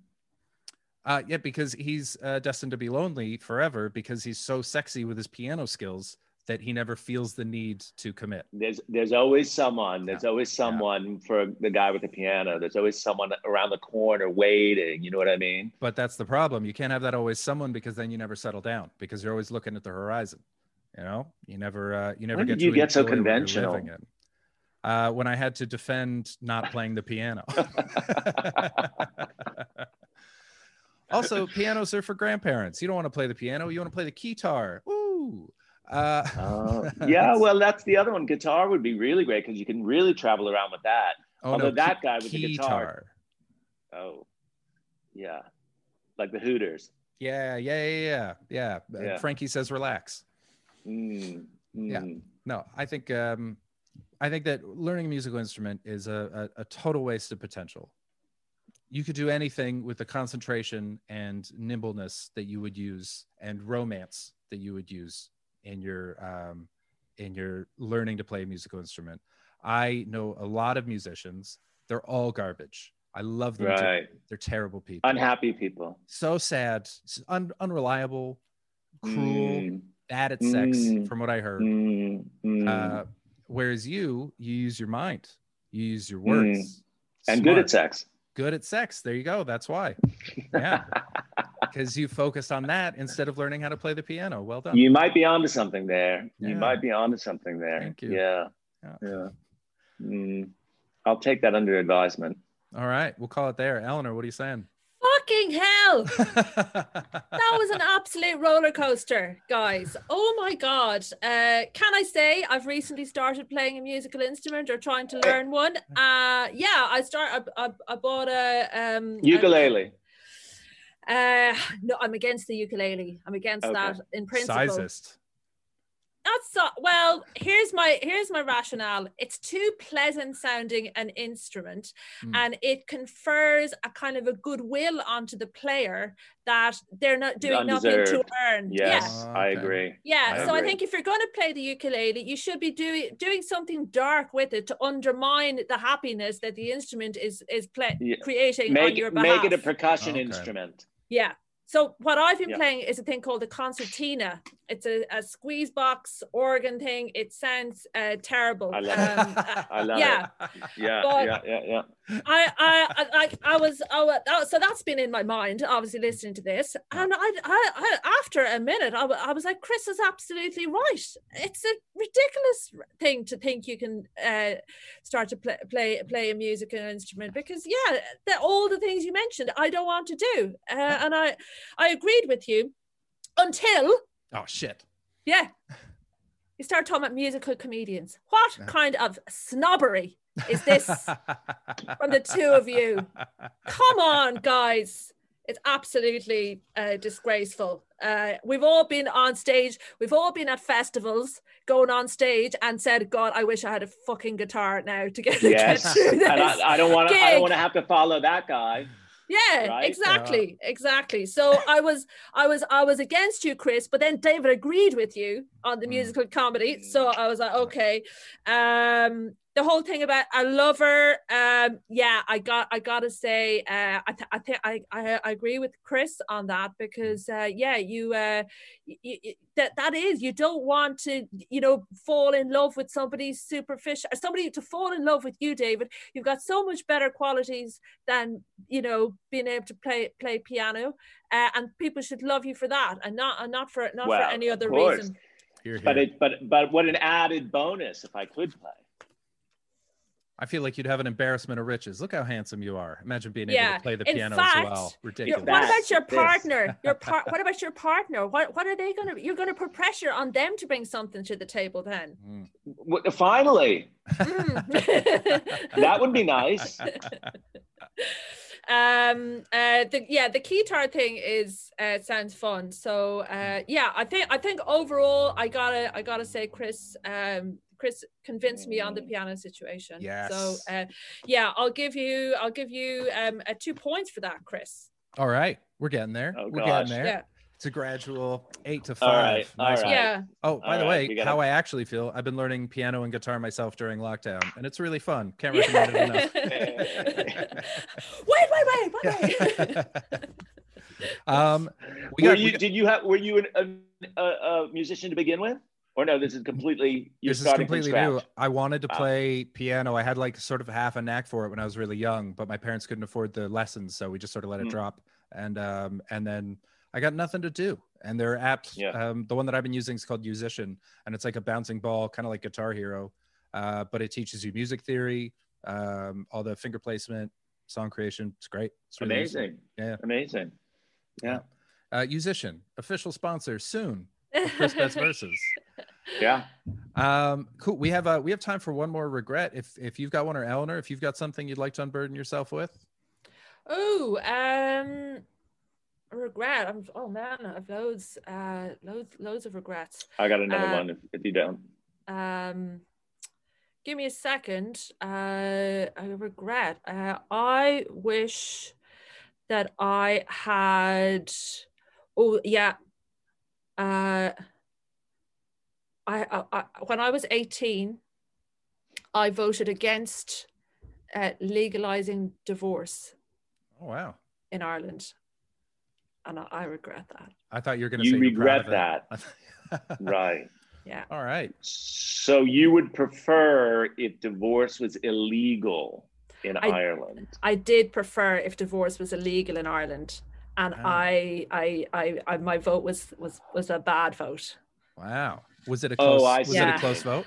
S1: Uh, yeah, because he's uh, destined to be lonely forever because he's so sexy with his piano skills that he never feels the need to commit.
S2: there's there's always someone there's always someone for the guy with the piano there's always someone around the corner waiting you know what i mean
S1: But that's the problem. You can't have that always someone because then you never settle down because you're always looking at the horizon. You know, you never uh, you never
S2: When
S1: get
S2: did
S1: to
S2: you get so
S1: enjoy what you're
S2: conventional?
S1: Uh, when I had to defend not playing the piano. also, pianos are for grandparents. You don't want to play the piano. You want to play the guitar. Ooh. Uh,
S2: Uh, yeah well that's the other one guitar would be really great because you can really travel around with that
S1: oh,
S2: although
S1: no,
S2: that guy with the guitar oh yeah like the hooters
S1: Yeah, yeah, yeah, yeah, yeah. Uh,
S2: Yeah.
S1: Frankie says relax.
S2: Mm,
S1: Yeah.
S2: mm.
S1: No, I think um, I think that learning a musical instrument is a, a, a total waste of potential. You could do anything with the concentration and nimbleness that you would use and romance that you would use in your um, in your learning to play a musical instrument. I know a lot of musicians. They're all garbage. I love them. too.
S2: right
S1: They're terrible people.
S2: unhappy people
S1: so sad, un- unreliable, cruel,
S2: Mm,
S1: bad at sex,
S2: Mm.
S1: from what I heard.
S2: mm, mm.
S1: Uh, whereas you, you use your mind, you use your
S2: Mm.
S1: words,
S2: and good at sex.
S1: Good at sex. There you go. That's why, Yeah. because you focused on that instead of learning how to play the piano. Well done.
S2: you might be onto something there.
S1: Yeah.
S2: You might be onto something there.
S1: Thank you.
S2: Yeah.
S1: Yeah.
S2: Yeah. Mm. I'll take that under advisement.
S1: All right, we'll call it there. Eleanor, what are you saying?
S3: Fucking hell. That was an absolute roller coaster, guys. Oh my god! Uh, can I say I've recently started playing a musical instrument or trying to learn one? Uh, yeah, I start. I, I, I bought a um, a-
S2: Ukulele.
S3: uh, no, I'm against the ukulele. I'm against
S2: Okay.
S3: that in principle.
S1: Sizist.
S3: That's so, well. Here's my here's my rationale. It's too pleasant sounding an instrument,
S1: Hmm.
S3: and it confers a kind of a goodwill onto the player that they're not doing nothing to earn.
S2: Yes,
S1: Yeah.
S2: I agree.
S3: Yeah,
S2: I
S3: so I think if you're going to play the ukulele, you should be doing doing something dark with it to undermine the happiness that the instrument is is play,
S2: Yeah.
S3: creating on
S2: Make
S3: your
S2: it,
S3: behalf.
S2: make it a percussion
S1: Okay.
S2: instrument.
S3: yeah. So what I've been
S2: Yeah.
S3: playing is a thing called the concertina. It's a, a squeeze box organ thing. It sounds uh, terrible.
S2: I love
S3: um,
S2: it. I love
S3: yeah.
S2: it. Yeah,
S3: But-
S2: yeah, yeah, yeah.
S3: I, I, I, like, I was, I was, oh, so that's been in my mind, obviously listening to this, and I, I, I after a minute, I, I was like, Chris is absolutely right. It's a ridiculous thing to think you can uh, start to play, play, play a musical instrument because, yeah, the, all the things you mentioned, I don't want to do, uh, and I, I agreed with you until,
S1: oh shit.
S3: yeah, you start talking about musical comedians. What
S1: Yeah.
S3: kind of snobbery is this? from the two of you. Come on, guys. It's absolutely uh, disgraceful. Uh, we've all been on stage. We've all been at festivals, going on stage and said, "God, I wish I had a fucking guitar now to get, get
S2: Yes,
S3: through this."
S2: and I, I don't want to. I don't want to have to follow that guy.
S3: Yeah,
S2: right?
S3: exactly, exactly. So I was, I was, I was against you, Chris, but then David agreed with you on the
S1: Mm.
S3: musical comedy. So I was like, okay. Um, the whole thing about a lover, um, yeah, I got, I gotta say, uh, I, th- I think I, I, I agree with Chris on that because, uh, yeah, you, uh, y- y- y- that that is, you don't want to, you know, fall in love with somebody superficial, somebody to fall in love with you, David. You've got so much better qualities than you know being able to play play piano, uh, and people should love you for that, and not and not for not
S2: Well,
S3: for any other reason.
S1: Here,
S2: But it, but but what an added bonus if I could play.
S1: I feel like you'd have an embarrassment of riches. Look how handsome you are. Imagine being able to play the
S3: In
S1: piano
S3: fact,
S1: as well. Ridiculous.
S3: what about your partner? Your part. What about your partner? What what are they gonna? You're gonna put pressure on them to bring something to the table then.
S1: Mm.
S2: W- Finally,
S3: Mm.
S2: that would be nice.
S3: um uh the yeah the keytar thing is uh sounds fun so uh yeah i think i think overall i gotta i gotta say chris um chris convinced me on the piano situation so uh yeah i'll give you i'll give you um uh, two points for that chris
S1: All right, we're getting there.
S2: Oh,
S1: we're
S2: gosh.
S1: getting there.
S3: yeah
S1: It's a gradual eight to
S2: All
S1: five.
S2: right, all
S1: Nice
S2: right.
S1: one.
S3: yeah
S1: Oh, by
S2: All
S1: the way,
S2: gotta-
S1: how I actually feel, I've been learning piano and guitar myself during lockdown, and it's really fun. Can't recommend it enough.
S3: wait wait wait wait wait
S1: um, we
S2: were
S1: got,
S2: you,
S1: we got-
S2: did you have? Were you an, a, a, a musician to begin with, or no? This is completely. You're
S1: this is completely new. I wanted to
S2: Wow.
S1: play piano. I had like sort of half a knack for it when I was really young, but my parents couldn't afford the lessons, so we just sort of let it
S2: Hmm.
S1: drop. And um, and then I got nothing to do. And there are apps.
S2: Yeah.
S1: Um, the one that I've been using is called Yousician, and it's like a bouncing ball, kind of like Guitar Hero, uh, but it teaches you music theory, um, all the finger placement, song creation. It's great. It's really useful.
S2: Amazing.
S1: Yeah.
S2: Amazing. Yeah.
S1: Uh, Yousician, official sponsor soon. of Chris Betts versus.
S2: Yeah.
S1: Um, cool. We have uh, we have time for one more regret. If if you've got one, or Eleanor, if you've got something you'd like to unburden yourself with.
S3: Oh, um, regret. I'm. Oh man, I've loads, uh, loads, loads of regrets.
S2: I got another
S3: Uh,
S2: one if, if you don't.
S3: Um, give me a second. Uh, I regret. Uh, I wish that I had. Oh yeah. Uh, I, I, I when I was eighteen, I voted against uh, legalizing divorce
S1: Oh wow.
S3: in Ireland. and I, I regret that.
S1: I thought you were going to
S2: You
S1: say you're proud
S2: regret
S1: that, it.
S2: Right.
S3: Yeah.
S1: All right.
S2: So you would prefer if divorce was illegal in
S3: I-
S2: Ireland?
S3: I did prefer if divorce was illegal in Ireland, and
S1: Ah.
S3: I, I, I, I, my vote was was was a bad vote.
S1: Wow. Was it a close,
S2: Oh,
S1: close?
S2: I
S1: was
S3: see.
S1: it a close vote?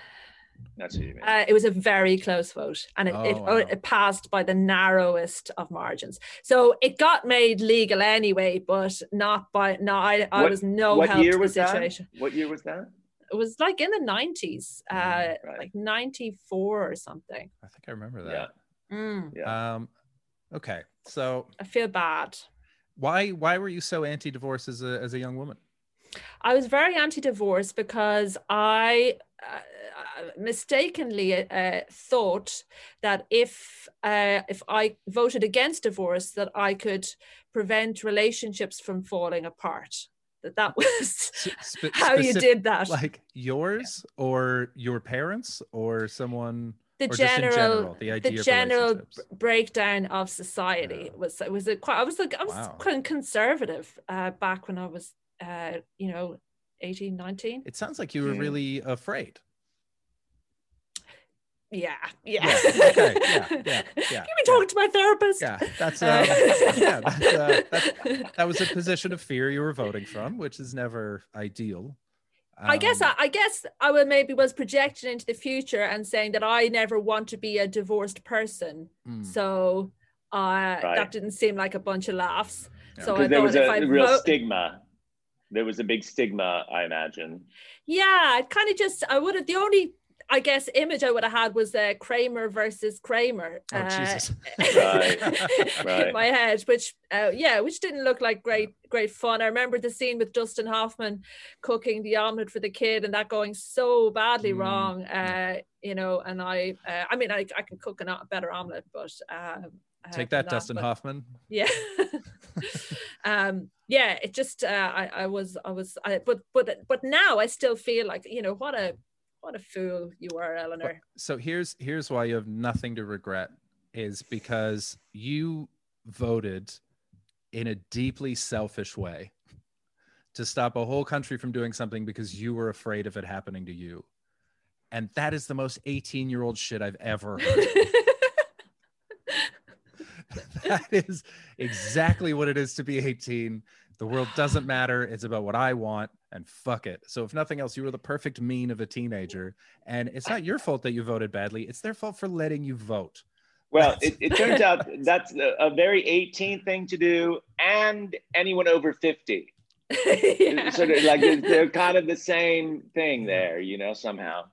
S2: That's what you mean.
S3: Uh, it was a very close vote, and it,
S1: Oh,
S3: it,
S1: wow.
S3: it passed by the narrowest of margins. So it got made legal anyway, but not by no. I, I
S2: What-
S3: was no
S2: what
S3: help
S2: year
S3: to the
S2: was that? What year was that?
S3: It was like in the nineties, uh,
S2: right.
S3: like ninety four or something.
S1: I think I remember
S2: Yeah.
S1: that.
S3: Mm,
S2: Yeah.
S1: Um, okay. So
S3: I feel bad.
S1: why why were you so anti-divorce as a as a young woman?
S3: I was very anti-divorce because I uh, mistakenly uh, thought that if uh, if I voted against divorce, that I could prevent relationships from falling apart. That that was
S1: spe-
S3: how you did that.
S1: Like yours or your parents or someone
S3: the
S1: or just in
S3: general,
S1: general, the
S3: the general breakdown of society
S1: Yeah.
S3: was it was a quite. I was like I was
S1: Wow.
S3: quite conservative uh, back when I was uh, you know 18, 19.
S1: It sounds like you were
S2: Hmm.
S1: really afraid.
S3: Yeah, yeah.
S1: Yeah, okay, yeah, yeah, yeah,
S3: Give me talking to my therapist.
S1: Yeah, that's
S3: Uh,
S1: yeah, that's, uh, that's, that was a position of fear you were voting from, which is never ideal.
S3: I guess
S1: Um,
S3: I, I guess I would maybe was projecting into the future and saying that I never want to be a divorced person.
S1: mm,
S3: So uh,
S2: Right.
S3: that didn't seem like a bunch of laughs.
S1: Yeah.
S3: So I
S2: there
S3: thought
S2: was
S3: if
S2: a
S3: I
S2: real
S3: vote,
S2: stigma. There was a big stigma, I imagine.
S3: yeah, it kind of just I would have the only I guess image I would have had was uh, Kramer versus Kramer.
S1: oh
S3: uh,
S1: Jesus!
S2: Right, right.
S3: in my head, which uh, yeah, which didn't look like great great fun. I remember the scene with Dustin Hoffman cooking the omelet for the kid, and that going so badly
S1: Mm,
S3: wrong. Uh, you know, and I, uh, I mean, I, I can cook a better omelet, but um, uh,
S1: Take
S3: than
S1: that, Dustin
S3: but-
S1: Hoffman.
S3: Yeah. um yeah it just uh, i i was i was I, but but but now i still feel like you know what a what a fool you are eleanor
S1: So here's here's why you have nothing to regret is because you voted in a deeply selfish way to stop a whole country from doing something because you were afraid of it happening to you. And that is the most 18 year old shit I've ever heard. that is exactly what it is to be 18. The world doesn't matter. It's about what I want and fuck it. So, if nothing else, you were the perfect mean of a teenager. And it's not your fault that you voted badly, it's their fault for letting you vote.
S2: Well, it, it turns out that's a, a very 18 thing to do, and anyone over 50.
S3: yeah.
S2: Sort of like they're, they're kind of the same thing there, you know, somehow.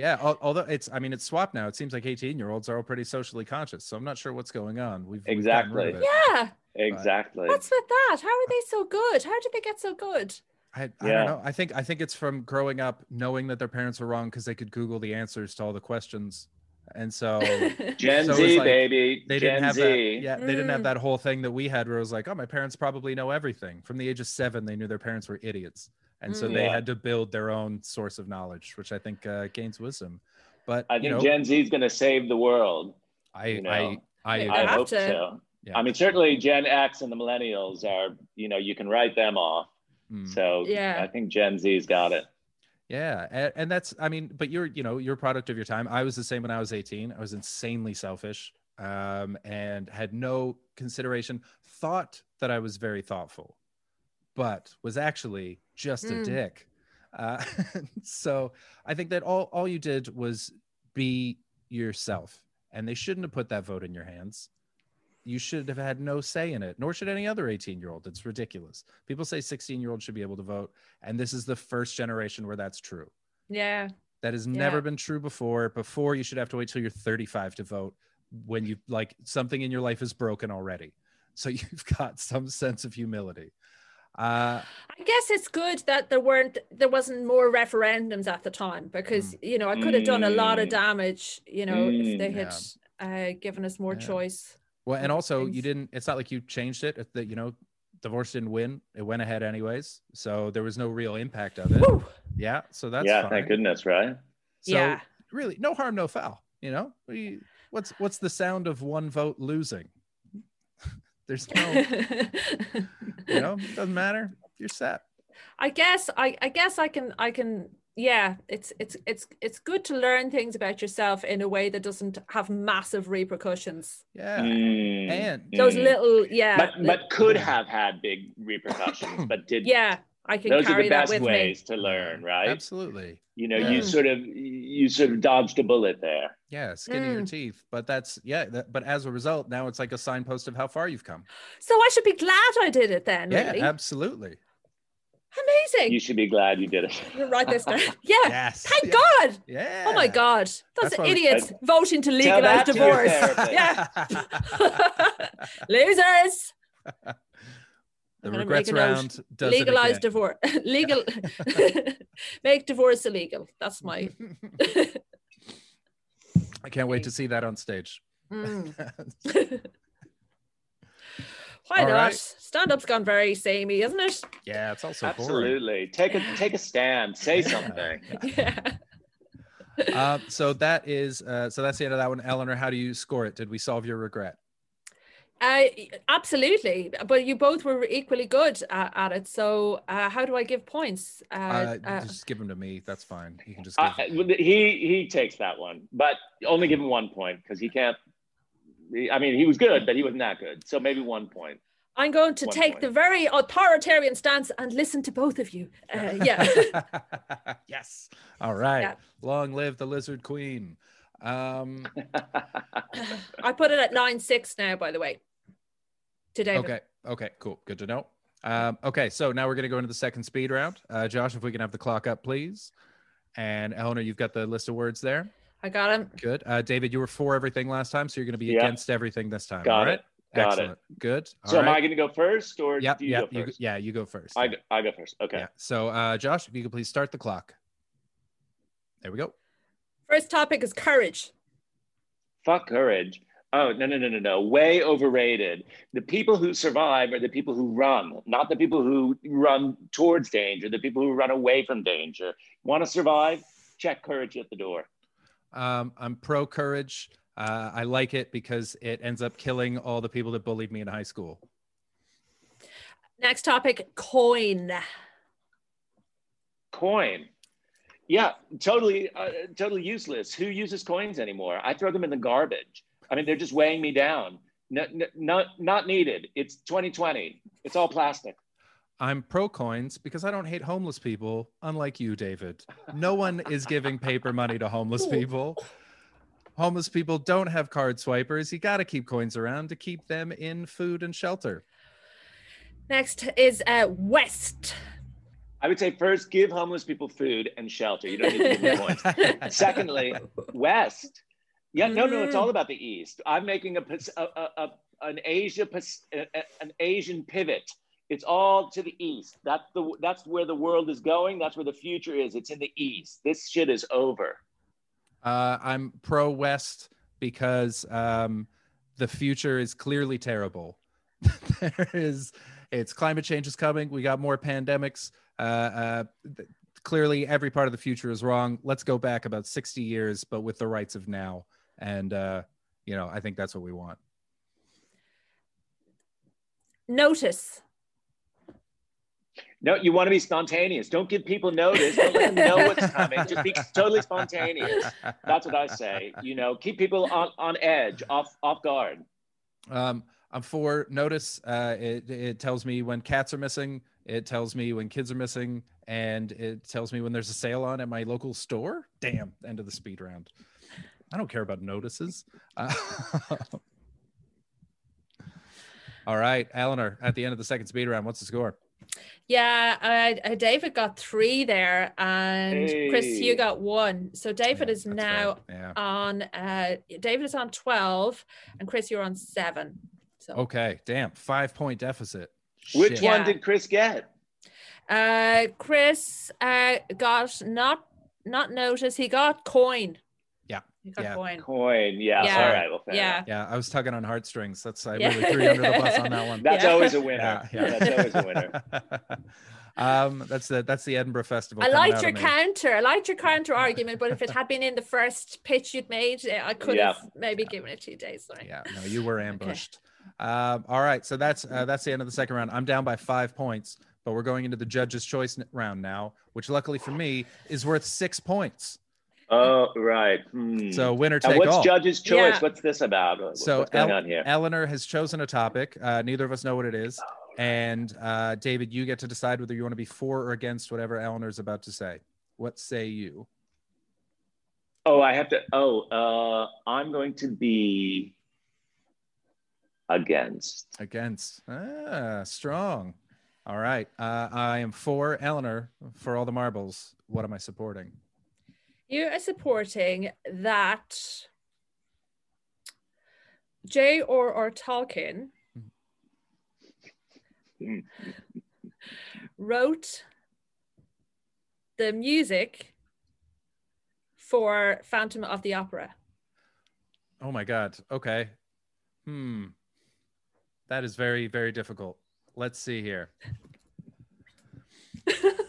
S1: Yeah. Although it's, I mean, it's swapped now. It seems like 18 year olds are all pretty socially conscious. So, I'm not sure what's going on. We've we've gotten rid
S2: Exactly.
S3: yeah
S2: Exactly.
S3: what's with that how are they so good how did they get so good
S1: I, I
S2: Yeah.
S1: don't know. I think I think it's from growing up knowing that their parents were wrong because they could Google the answers to all the questions, and so
S2: Gen
S1: So
S2: Z,
S1: like
S2: baby.
S1: they
S2: Gen
S1: didn't have
S2: Z.
S1: that. Yeah, they didn't have
S3: Mm.
S1: that whole thing that we had where it was like, oh, my parents probably know everything. From the age of seven, they knew their parents were idiots, and so
S3: Mm.
S1: they
S2: Yeah.
S1: had to build their own source of knowledge, which I think uh, gains wisdom. But
S2: I
S1: you
S2: think
S1: know,
S2: Gen Z is going to save the world.
S1: I,
S2: you know,
S1: I I
S3: They
S2: I hope
S3: to.
S2: so.
S1: Yeah.
S2: I mean, certainly Gen X and the millennials are, you know, you can write them off.
S1: Mm.
S2: So
S3: Yeah.
S2: I think Gen Z's got it.
S1: Yeah, and, and that's I mean, but you're you know you're a product of your time. I was the same when I was 18. I was insanely selfish, um, and had no consideration. Thought that I was very thoughtful, but was actually just a
S3: Mm.
S1: dick. Uh, so I think that all all you did was be yourself, and they shouldn't have put that vote in your hands. You should have had no say in it, nor should any other 18 year old. It's ridiculous. People say 16 year olds should be able to vote, and this is the first generation where that's true.
S3: yeah
S1: That has
S3: Yeah.
S1: never been true before. Before you should have to wait till you're 35 to vote when you like something in your life is broken already. So you've got some sense of humility. Uh,
S3: I guess it's good that there weren't there wasn't more referendums at the time because you know I could have done a lot of
S2: Mm.
S3: damage you know if
S2: Mm.
S3: they had uh, given us more
S1: Yeah.
S3: choice.
S1: well, and
S3: Other
S1: also you didn't. It's not like you changed it. That you know, divorce didn't win. It went ahead anyways. So there was no real impact of it.
S3: Woo!
S1: Yeah. So that's
S2: yeah,
S1: fine.
S2: thank goodness, right?
S1: So
S3: Yeah.
S1: really, no harm, no foul. You know, We- what's what's the sound of one vote losing? There's no, you know, it doesn't matter. You're set.
S3: I guess I, I guess I can I can yeah it's it's it's it's good to learn things about yourself in a way that doesn't have massive repercussions
S1: Yeah.
S2: Mm,
S1: And
S3: those
S2: mm.
S3: little yeah
S2: but but could have had big repercussions, but did
S3: yeah I can
S2: those are
S3: carry
S2: the
S3: that
S2: best
S3: with
S2: ways to learn, right?
S1: Absolutely.
S2: You know, you
S3: Mm.
S2: sort of you sort of dodged a bullet there.
S1: Yeah, skinning your
S3: Mm.
S1: teeth. But that's yeah. That, but as a result, now it's like a signpost of how far you've come.
S3: so I should be glad I did it then
S1: Yeah,
S3: really
S1: absolutely.
S3: amazing
S2: You should be glad you did it.
S3: write this down yeah
S1: Yes.
S3: thank
S1: yeah.
S3: God
S1: Yeah.
S3: oh my God those
S1: That's why we-
S3: idiots voting to legalize
S2: that to
S3: divorce yeah losers
S1: the regrets
S3: make a
S1: round does
S3: legalize
S1: it
S3: divorce legal make divorce illegal that's my
S1: I can't wait to see that on stage.
S3: Mm. why
S1: All
S3: not
S1: right.
S3: stand-up's gone very samey isn't it
S1: yeah, it's also boring.
S2: Absolutely. Take a take a stand. Say something.
S3: yeah
S1: Uh, so that is uh, so that's the end of that one. Eleanor, how do you score it? Did we solve your regret?
S3: Uh, absolutely, but you both were equally good at, at it. So, uh, how do I give points? Uh,
S1: Uh,
S3: uh,
S1: just give them to me. That's fine. You can just give.
S2: I, he he takes that one, but only give him one point because he can't. I mean, he was good, but he wasn't that good. So maybe one point.
S3: I'm going to
S2: one
S3: take
S2: point.
S3: the very authoritarian stance and listen to both of you. Uh, yeah,
S1: yes. All right.
S3: Yeah.
S1: Long live the lizard queen. Um,
S3: I put it at nine six now. By the way, to David.
S1: okay. Okay. Cool. Good to know. Um, okay. So now we're going to go into the second speed round. Uh, Josh, if we can have the clock up, please. And Eleanor, you've got the list of words there.
S3: I got him.
S1: Good. Uh, David, you were for everything last time, so you're going to be
S2: Yeah.
S1: against everything this time.
S2: Got
S1: all right?
S2: it. Got it.
S1: Excellent. Good. All
S2: so am I going to go first, or
S1: Yep.
S2: do you
S1: Yep.
S2: go
S1: You,
S2: first?
S1: yeah. You go first.
S2: I, go- I go first. Okay.
S1: Yeah. So, uh, Josh, if you could please start the clock. There we go.
S3: First topic is courage.
S2: Fuck courage. Oh no no no no no! Way overrated. The people who survive are the people who run, not the people who run towards danger. The people who run away from danger. Want to survive? Check courage at the door.
S1: Um, I'm pro courage. Uh, I like it because it ends up killing all the people that bullied me in high school.
S3: Next topic, coin.
S2: Coin. Yeah, totally, uh, totally useless. Who uses coins anymore? I throw them in the garbage. I mean, they're just weighing me down. No, no, not not needed. It's 2020. It's all plastic.
S1: I'm pro coins because I don't hate homeless people, unlike you, David. No one is giving paper money to homeless people. Homeless people don't have card swipers. You got to keep coins around to keep them in food and shelter.
S3: Next is uh, West.
S2: I would say first, give homeless people food and shelter. You don't need to give them coins. Secondly, West. Yeah, no, no, it's all about the East. I'm making a, a, a, a an Asia a- a- an Asian pivot. It's all to the East. That's the that's where the world is going. That's where the future is. It's in the East. This shit is over.
S1: Uh, I'm pro West because um, the future is clearly terrible. there is, it's climate change is coming. We got more pandemics. Uh, uh, th- clearly, every part of the future is wrong. Let's go back about 60 years, but with the rights of now. And, uh, you know, I think that's what we want.
S3: Notice.
S2: No, you want to be spontaneous. Don't give people notice. Don't let them know what's coming. Just be totally spontaneous. That's what I say. You know, keep people on, on edge, off off guard.
S1: Um, I'm for notice. Uh, it, it tells me when cats are missing. It tells me when kids are missing, and it tells me when there's a sale on at my local store. Damn, end of the speed round. I don't care about notices. Uh, all right, Eleanor. At the end of the second speed round, what's the score?
S3: Yeah, uh, uh, David got three there, and Chris, you got one. So David
S1: Yeah,
S3: is now
S1: fair. Yeah.
S3: on. Uh, David is on twelve, and Chris, you're on seven. So
S1: Okay. Damn. Five point deficit.
S2: Which
S1: Shit.
S2: one
S3: Yeah.
S2: did Chris get?
S3: uh, Chris uh, got not not notice. He got coin.
S1: Yeah,
S3: got
S1: yeah.
S3: coin.
S2: Coin. Yeah.
S3: Yeah.
S2: All right. Well, fair
S3: Yeah.
S2: enough.
S1: Yeah, I was tugging on heartstrings. That's I really threw you under the bus on that one.
S2: That's
S3: Yeah.
S2: always a winner.
S1: Yeah, yeah.
S2: That's always a winner.
S1: um, that's the that's the Edinburgh Festival.
S3: I
S1: coming
S3: liked your counter. I liked your counter argument, but if it had been in the first pitch you'd made, uh, I could
S2: Yeah.
S3: have maybe given it two days. Sorry.
S1: Yeah, no, you were ambushed. Um, all right, so that's uh, that's the end of the second round. I'm down by five points, but we're going into the judges' choice round now, which luckily for me is worth six points.
S2: Oh, right. Hmm.
S1: So winner
S2: and
S1: take
S2: what's
S1: all.
S2: judge's choice?
S3: Yeah.
S2: What's this about?
S1: So
S2: what's going
S1: El-
S2: on here?
S1: Eleanor has chosen a topic. Uh, neither of us know what it is, and uh, David, you get to decide whether you want to be for or against whatever Eleanor's about to say. What say you?
S2: Oh, I have to. Oh, uh, I'm going to be against.
S1: Against. Ah, strong. All right. Uh, I am for Eleanor for all the marbles. What am I supporting?
S3: You are supporting that J.R.R. Tolkien wrote the music for Phantom of the Opera.
S1: Oh my God. Okay. Hmm. That is very, very difficult. Let's see here.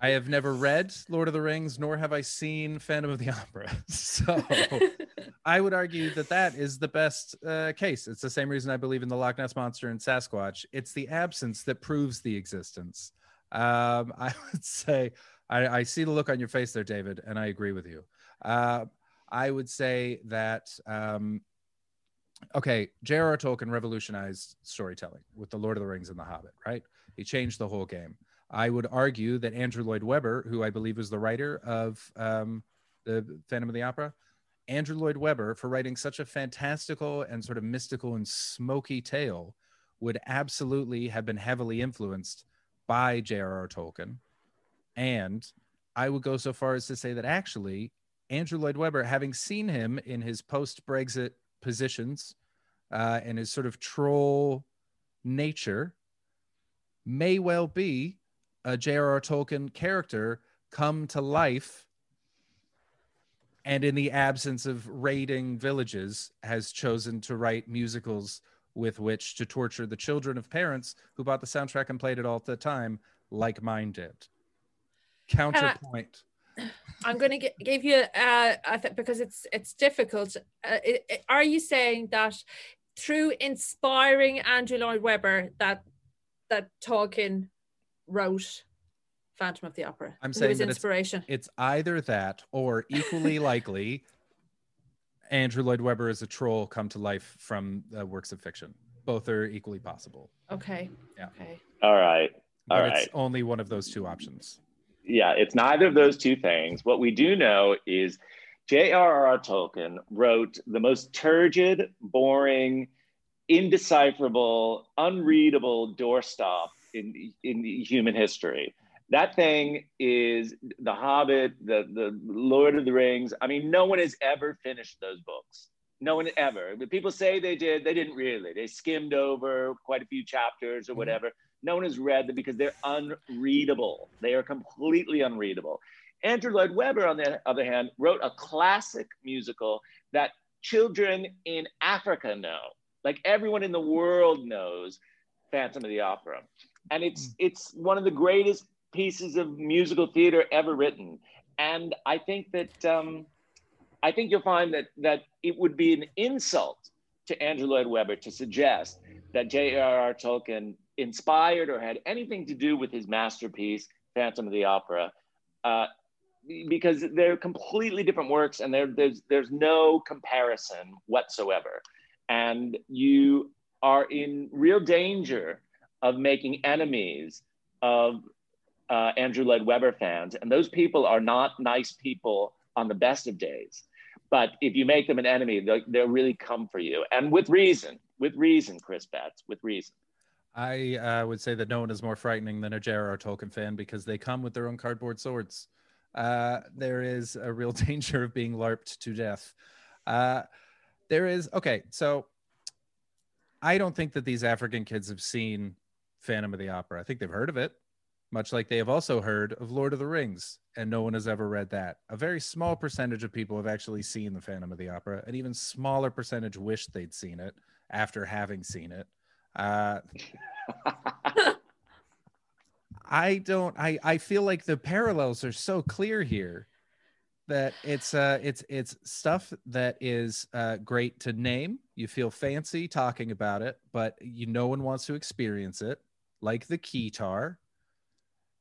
S1: I have never read Lord of the Rings, nor have I seen Phantom of the Opera. So I would argue that that is the best uh, case. It's the same reason I believe in the Loch Ness Monster and Sasquatch. It's the absence that proves the existence. Um, I would say, I, I see the look on your face there, David, and I agree with you. Uh, I would say that, um, okay, J.R.R. Tolkien revolutionized storytelling with The Lord of the Rings and The Hobbit, right? He changed the whole game. I would argue that Andrew Lloyd Webber, who I believe was the writer of um, the Phantom of the Opera, Andrew Lloyd Webber, for writing such a fantastical and sort of mystical and smoky tale, would absolutely have been heavily influenced by J.R.R. Tolkien. And I would go so far as to say that actually, Andrew Lloyd Webber, having seen him in his post Brexit positions uh, and his sort of troll nature, may well be a J.R.R. Tolkien character come to life and in the absence of raiding villages has chosen to write musicals with which to torture the children of parents who bought the soundtrack and played it all the time like mine did counterpoint
S3: I'm going to give you, uh, because it's it's difficult. Uh, it, it- are you saying that through inspiring Andrew Lloyd Webber that that Tolkien wrote Phantom of the Opera?
S1: I'm
S3: Who
S1: saying
S3: was
S1: that it's-
S3: inspiration.
S1: it's either that or equally likely andrew lloyd webber is a troll come to life from uh, works of fiction both are equally possible
S3: Okay.
S1: Yeah.
S3: Okay.
S2: All right.
S1: but
S2: All
S1: it's only one of those two options
S2: Yeah, it's neither of those two things. What we do know is J.R.R. Tolkien wrote the most turgid, boring, indecipherable, unreadable doorstop in, in human history. That thing is The Hobbit, the, the Lord of the Rings. I mean, no one has ever finished those books. No one ever. But people say they did, they didn't really. They skimmed over quite a few chapters or
S1: Mhm.
S2: whatever. No one has read them because they're unreadable. They are completely unreadable. Andrew Lloyd Webber, on the other hand, wrote a classic musical that children in Africa know. Like everyone in the world knows Phantom of the Opera. And it's it's one of the greatest pieces of musical theater ever written. And I think that um, I think you'll find that that it would be an insult to Andrew Lloyd Webber to suggest that J.R.R. Tolkien inspired or had anything to do with his masterpiece, Phantom of the Opera, uh, because they're completely different works and there's, there's no comparison whatsoever. And you are in real danger of making enemies of uh, Andrew Lloyd Webber fans. And those people are not nice people on the best of days. But if you make them an enemy, they'll, they'll really come for you. And with reason, with reason, Chris Betts, with reason.
S1: i uh, would say that no one is more frightening than a j.r.r tolkien fan because they come with their own cardboard swords uh, there is a real danger of being larped to death uh, there is okay so i don't think that these african kids have seen phantom of the opera. I think they've heard of it much like they have also heard of lord of the rings and no one has ever read that. A very small percentage of people have actually seen the phantom of the opera. An even smaller percentage wish they'd seen it after having seen it. Uh, I don't I I feel like the parallels are so clear here that it's uh it's it's stuff that is uh great to name. You feel fancy talking about it, but you no one wants to experience it, like the keytar.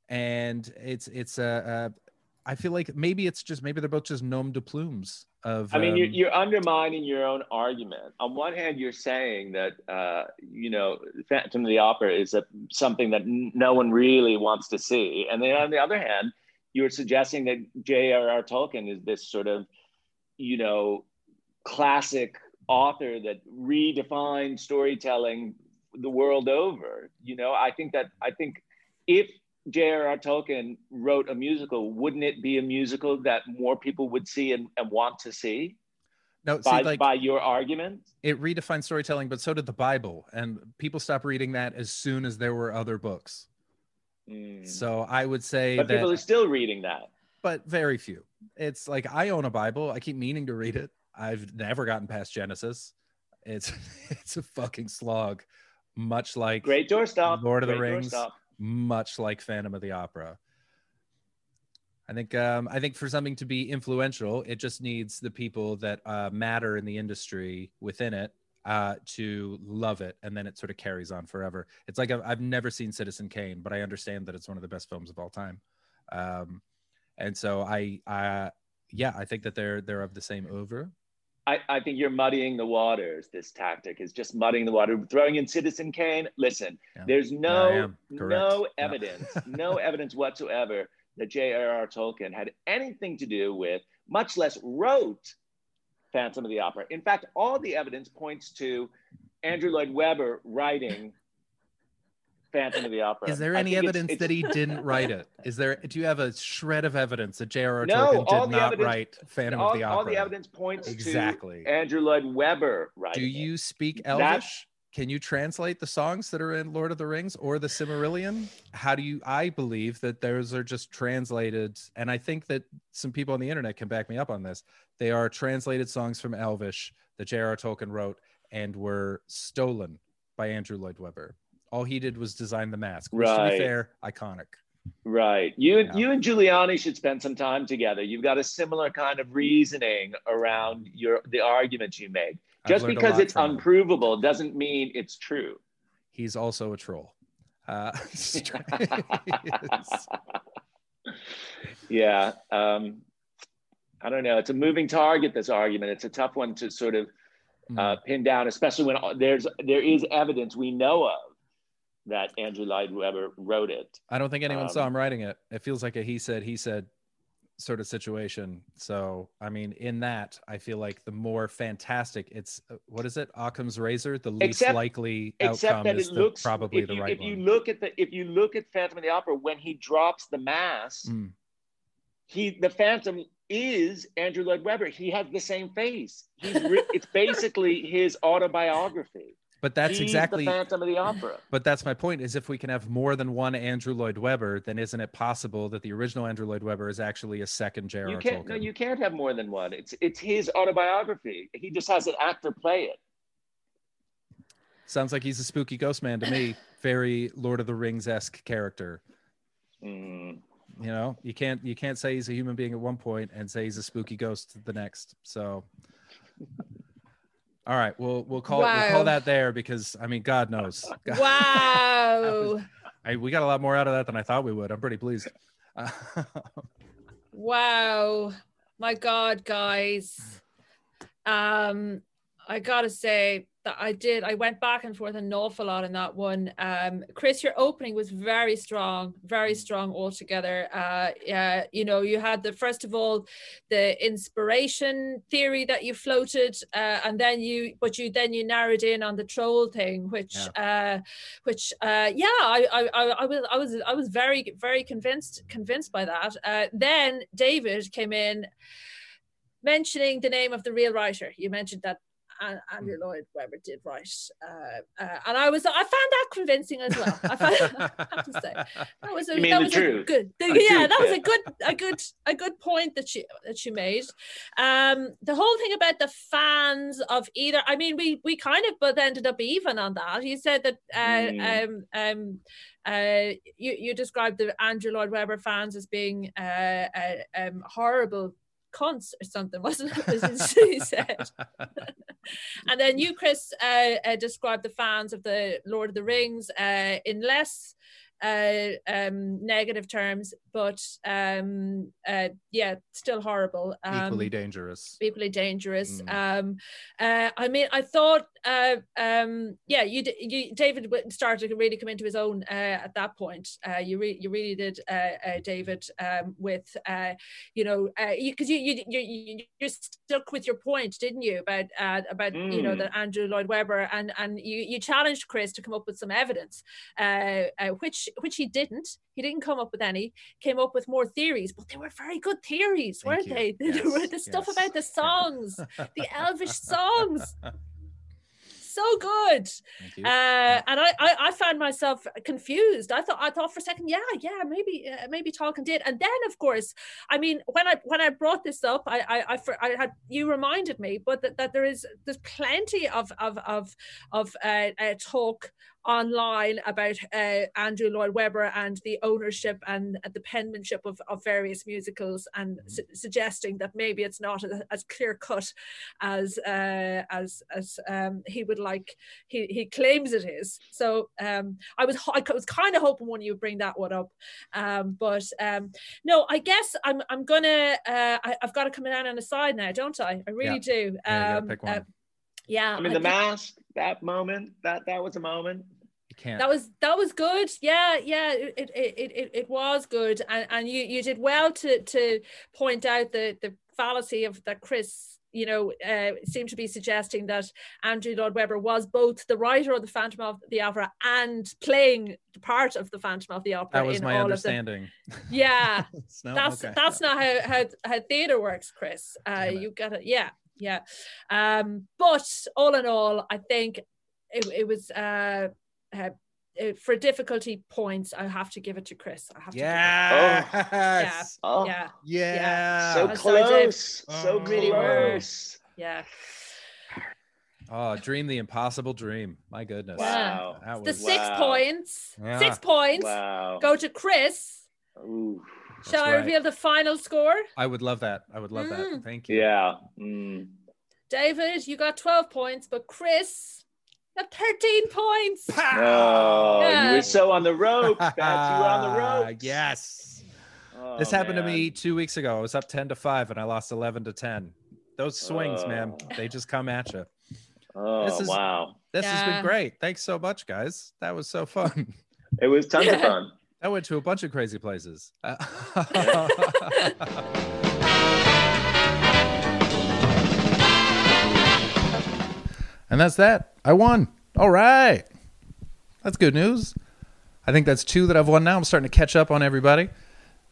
S1: And it's it's a, a I feel like maybe it's just maybe they're both just nom de plumes of.
S2: I mean,
S1: um,
S2: you're, you're undermining your own argument. On one hand, you're saying that uh, you know Phantom of the Opera is a, something that n- no one really wants to see, and then on the other hand, you're suggesting that J.R.R. Tolkien is this sort of you know classic author that redefined storytelling the world over. You know, I think that I think if J.R.R. Tolkien wrote a musical, wouldn't it be a musical that more people would see and, and want to see?
S1: no, see,
S2: By,
S1: like
S2: by your argument?
S1: it redefined storytelling, but so did the Bible, and people stopped reading that as soon as there were other books.
S2: Mm.
S1: So I would say
S2: but
S1: that,
S2: people are still reading that.
S1: but very few. It's like I own a Bible. I keep meaning to read it. I've never gotten past Genesis. It's it's a fucking slog, much like
S2: Great doorstop.
S1: Lord of the Rings.
S2: doorstop.
S1: much like Phantom of the Opera. I think um, I think for something to be influential, it just needs the people that uh, matter in the industry within it uh, to love it, and then it sort of carries on forever. It's like I've, I've never seen Citizen Kane, but I understand that it's one of the best films of all time, um, and so I, I, yeah, I think that they're they're of the same over.
S2: I, I think you're muddying the waters. This tactic is just muddying the water. Throwing in Citizen Kane. Listen,
S1: Yeah.
S2: there's no no
S1: Yeah.
S2: evidence, no evidence whatsoever that J.R.R. Tolkien had anything to do with, much less wrote, Phantom of the Opera. In fact, all the evidence points to Andrew Lloyd Webber writing Phantom of the Opera.
S1: Is there any
S2: think it's-
S1: evidence
S2: it's-
S1: that he didn't write it? Is there? Do you have a shred of evidence that J.R.R.
S2: No,
S1: Tolkien did not
S2: evidence-
S1: write Phantom
S2: all,
S1: of the Opera?
S2: all the evidence points
S1: Exactly.
S2: to Andrew Lloyd Webber writing.
S1: Do you speak Elvish? Can you translate the songs that are in Lord of the Rings or the Silmarillion? How do you? I believe that those are just translated, and I think that some people on the internet can back me up on this. They are translated songs from Elvish that J.R.R. Tolkien wrote and were stolen by Andrew Lloyd Webber. All he did was design the mask, which, to
S2: Right.
S1: be fair, iconic.
S2: Right. You and
S1: Yeah.
S2: you and Giuliani should spend some time together. You've got a similar kind of reasoning around your the arguments you make. Just because it's
S1: from him.
S2: unprovable doesn't mean it's true.
S1: He's also a troll. Uh,
S2: yeah. Um, I don't know. It's a moving target. This argument. It's a tough one to sort of
S1: Hmm.
S2: uh, pin down, especially when there's there is evidence we know of that Andrew Lloyd Webber wrote it.
S1: I don't think anyone saw
S2: Um,
S1: him writing it. It feels like a he said, he said sort of situation. So, I mean, in that, I feel like the more fantastic it's, what is it? Occam's razor, the least
S2: Except-
S1: likely outcome is the,
S2: looks
S1: probably
S2: if
S1: the
S2: you,
S1: right
S2: if you look at the if you look at Phantom of the Opera when he drops the mask,
S1: Mm.
S2: he the Phantom is Andrew Lloyd Webber. He has the same face. He's it's basically his autobiography.
S1: But that's
S2: He's
S1: exactly,
S2: the Phantom of the Opera.
S1: but that's my point is if we can have more than one Andrew Lloyd Webber, then isn't it possible that the original Andrew Lloyd Webber is actually a second J.R.R.
S2: You can't
S1: Tolkien?
S2: no, you can't have more than one. It's it's his autobiography. He just has an actor play it.
S1: Sounds like he's a spooky ghost man to me. Very Lord of the Rings esque character.
S2: Mm.
S1: you know you can't you can't say he's a human being at one point and say he's a spooky ghost the next so all right we'll we'll call we'll call that there because i mean god knows God-
S3: Wow.
S1: I, we got a lot more out of that than i thought we would i'm pretty pleased
S3: Wow. My God, guys. Um, I gotta say that I did, I went back and forth an awful lot in that one. Um, Chris, your opening was very strong, very strong altogether. Uh yeah, you know, you had the first of all the inspiration theory that you floated, uh, and then you but you then you narrowed in on the troll thing, which uh which uh yeah I, I i I was i was i was very very convinced convinced by that uh then david came in mentioning the name of the real writer you mentioned that An- Andrew Lloyd Webber did write, uh, uh, and I was I found that convincing as well. I, found, I have to say that was a, that was a good the- yeah that was
S2: yeah.
S3: a good a good a good point that she that she made. Um, the whole thing about the fans of either I mean we we kind of both ended up even on that. You said that uh,
S2: Mm.
S3: um um uh you you described the Andrew Lloyd Webber fans as being uh, uh um horrible cunts or something, wasn't it? he said. and then you, Chris, uh, uh, described the fans of the Lord of the Rings uh, in less uh, um, negative terms, but um, uh, yeah, still horrible.
S1: Um, equally dangerous.
S3: Equally dangerous. Mm. Um, uh, I mean, I thought, uh, um, yeah, you, you David started to really come into his own uh, at that point. Uh, you re- you really did, uh, uh, David, um, with uh, you know, because uh, you, you you you you stuck with your point, didn't you, about uh, about mm. you know
S2: mm.
S3: that Andrew Lloyd Webber and and you you challenged Chris to come up with some evidence, uh, uh, which which he didn't. He didn't come up with any. Came up with more theories, but they were very good theories, Thank weren't you. they? Yes. the stuff yes. about the songs, the Elvish songs so good. Uh, and I, I, I, found myself confused. I thought, I thought for a second, yeah, yeah, maybe, uh, maybe Tolkien did. And then, of course, I mean, when I when I brought this up, I, I, I, I had you reminded me, but that, that there is there's plenty of of of of uh, uh talk online about uh, Andrew Lloyd Webber and the ownership and the penmanship of, of various musicals, and su- suggesting that maybe it's not as clear cut as uh, as as um, he would like he, he claims it is. So um, I was I was kind of hoping one you would bring that one up, um, but um, no, I guess I'm I'm gonna uh, I, have got to come down on the side now, don't I? I really
S1: yeah.
S3: do.
S1: Yeah, pick um, one.
S3: Yeah,
S2: I mean, the mask, that moment, that that was a moment
S1: can't.
S3: That was that was good. Yeah, yeah, it it it, it, it was good, and and you you did well to to point out the the fallacy of that Chris you know, uh, seemed to be suggesting that Andrew Lloyd Webber was both the writer of the Phantom of the Opera and playing the part of the Phantom of the Opera.
S1: That was my understanding.
S3: Yeah, no? that's okay. that's not how, how how theater works, Chris. Uh, you got it. Yeah, yeah. Um, but all in all, I think it, it was. Uh, uh, uh, for difficulty points, I have to give it to Chris. I have to.
S1: Yes.
S3: Oh. Yeah.
S2: Oh.
S3: Yeah.
S1: Yeah.
S2: So close. So really close.
S3: Yeah.
S1: Oh, dream the impossible dream. My goodness.
S2: Wow.
S3: That was, the six wow. points. Yeah. Six points.
S2: Wow.
S3: Go to Chris.
S2: Ooh.
S3: Shall That's I right. reveal the final score?
S1: I would love that. I would love mm. that. Thank you.
S2: Yeah. Mm.
S3: David, you got 12 points, but Chris, at 13 points.
S2: Oh, yeah. you were so on the rope. Beth. You were on the rope.
S1: yes. Oh, this happened man. to me two weeks ago. I was up 10 to 5 and I lost 11 to 10. Those swings, oh. man, they just come at you.
S2: Oh,
S1: this is,
S2: wow.
S1: This yeah. has been great. Thanks so much, guys. That was so fun.
S2: It was tons of fun.
S1: I went to a bunch of crazy places. And that's that. I won. All right. That's good news. I think that's two that I've won now. I'm starting to catch up on everybody.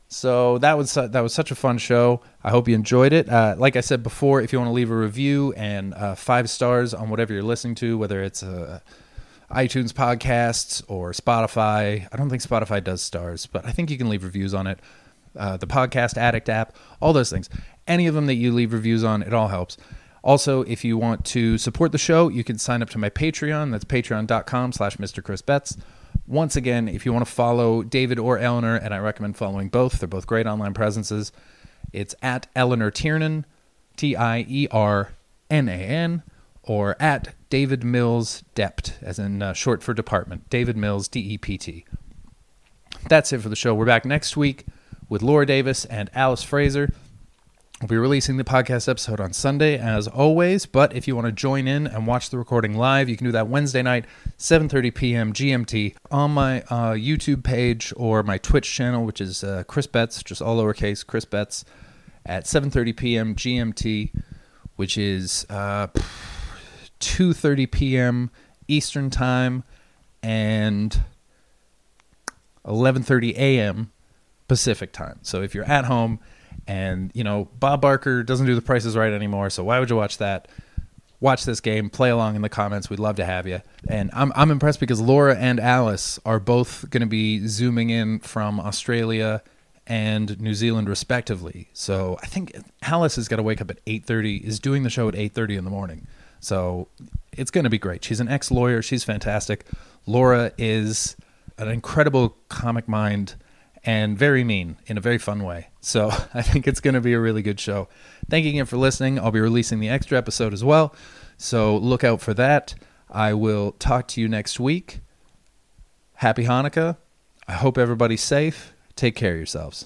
S1: So that was that was such a fun show. I hope you enjoyed it. Uh, like I said before, if you want to leave a review and uh, five stars on whatever you're listening to, whether it's uh, iTunes podcasts or Spotify, I don't think Spotify does stars, but I think you can leave reviews on it. Uh, the Podcast Addict app, all those things. Any of them that you leave reviews on, it all helps. Also, if you want to support the show, you can sign up to my Patreon. That's patreon.com slash Mr. Chris Betts. Once again, if you want to follow David or Eleanor, and I recommend following both, they're both great online presences. It's at Eleanor Tiernan, T I E R N A N, or at David Mills Dept, as in uh, short for department. David Mills, D E P T. That's it for the show. We're back next week with Laura Davis and Alice Fraser. We'll be releasing the podcast episode on Sunday, as always. But if you want to join in and watch the recording live, you can do that Wednesday night, 7:30 p.m. GMT, on my uh, YouTube page or my Twitch channel, which is uh, Chris Betts, just all lowercase Chris Betts, at 7:30 p.m. GMT, which is uh, 2:30 p.m. Eastern Time and 11:30 a.m. Pacific Time. So if you're at home and you know, Bob Barker doesn't do the prices right anymore, so why would you watch that? Watch this game, play along in the comments. We'd love to have you. And I'm I'm impressed because Laura and Alice are both going to be zooming in from Australia and New Zealand respectively. So I think Alice has got to wake up at 8:30 is doing the show at 8:30 in the morning. So it's going to be great. She's an ex-lawyer, she's fantastic. Laura is an incredible comic mind and very mean in a very fun way. So I think it's going to be a really good show. Thank you again for listening. I'll be releasing the extra episode as well. So look out for that. I will talk to you next week. Happy Hanukkah. I hope everybody's safe. Take care of yourselves.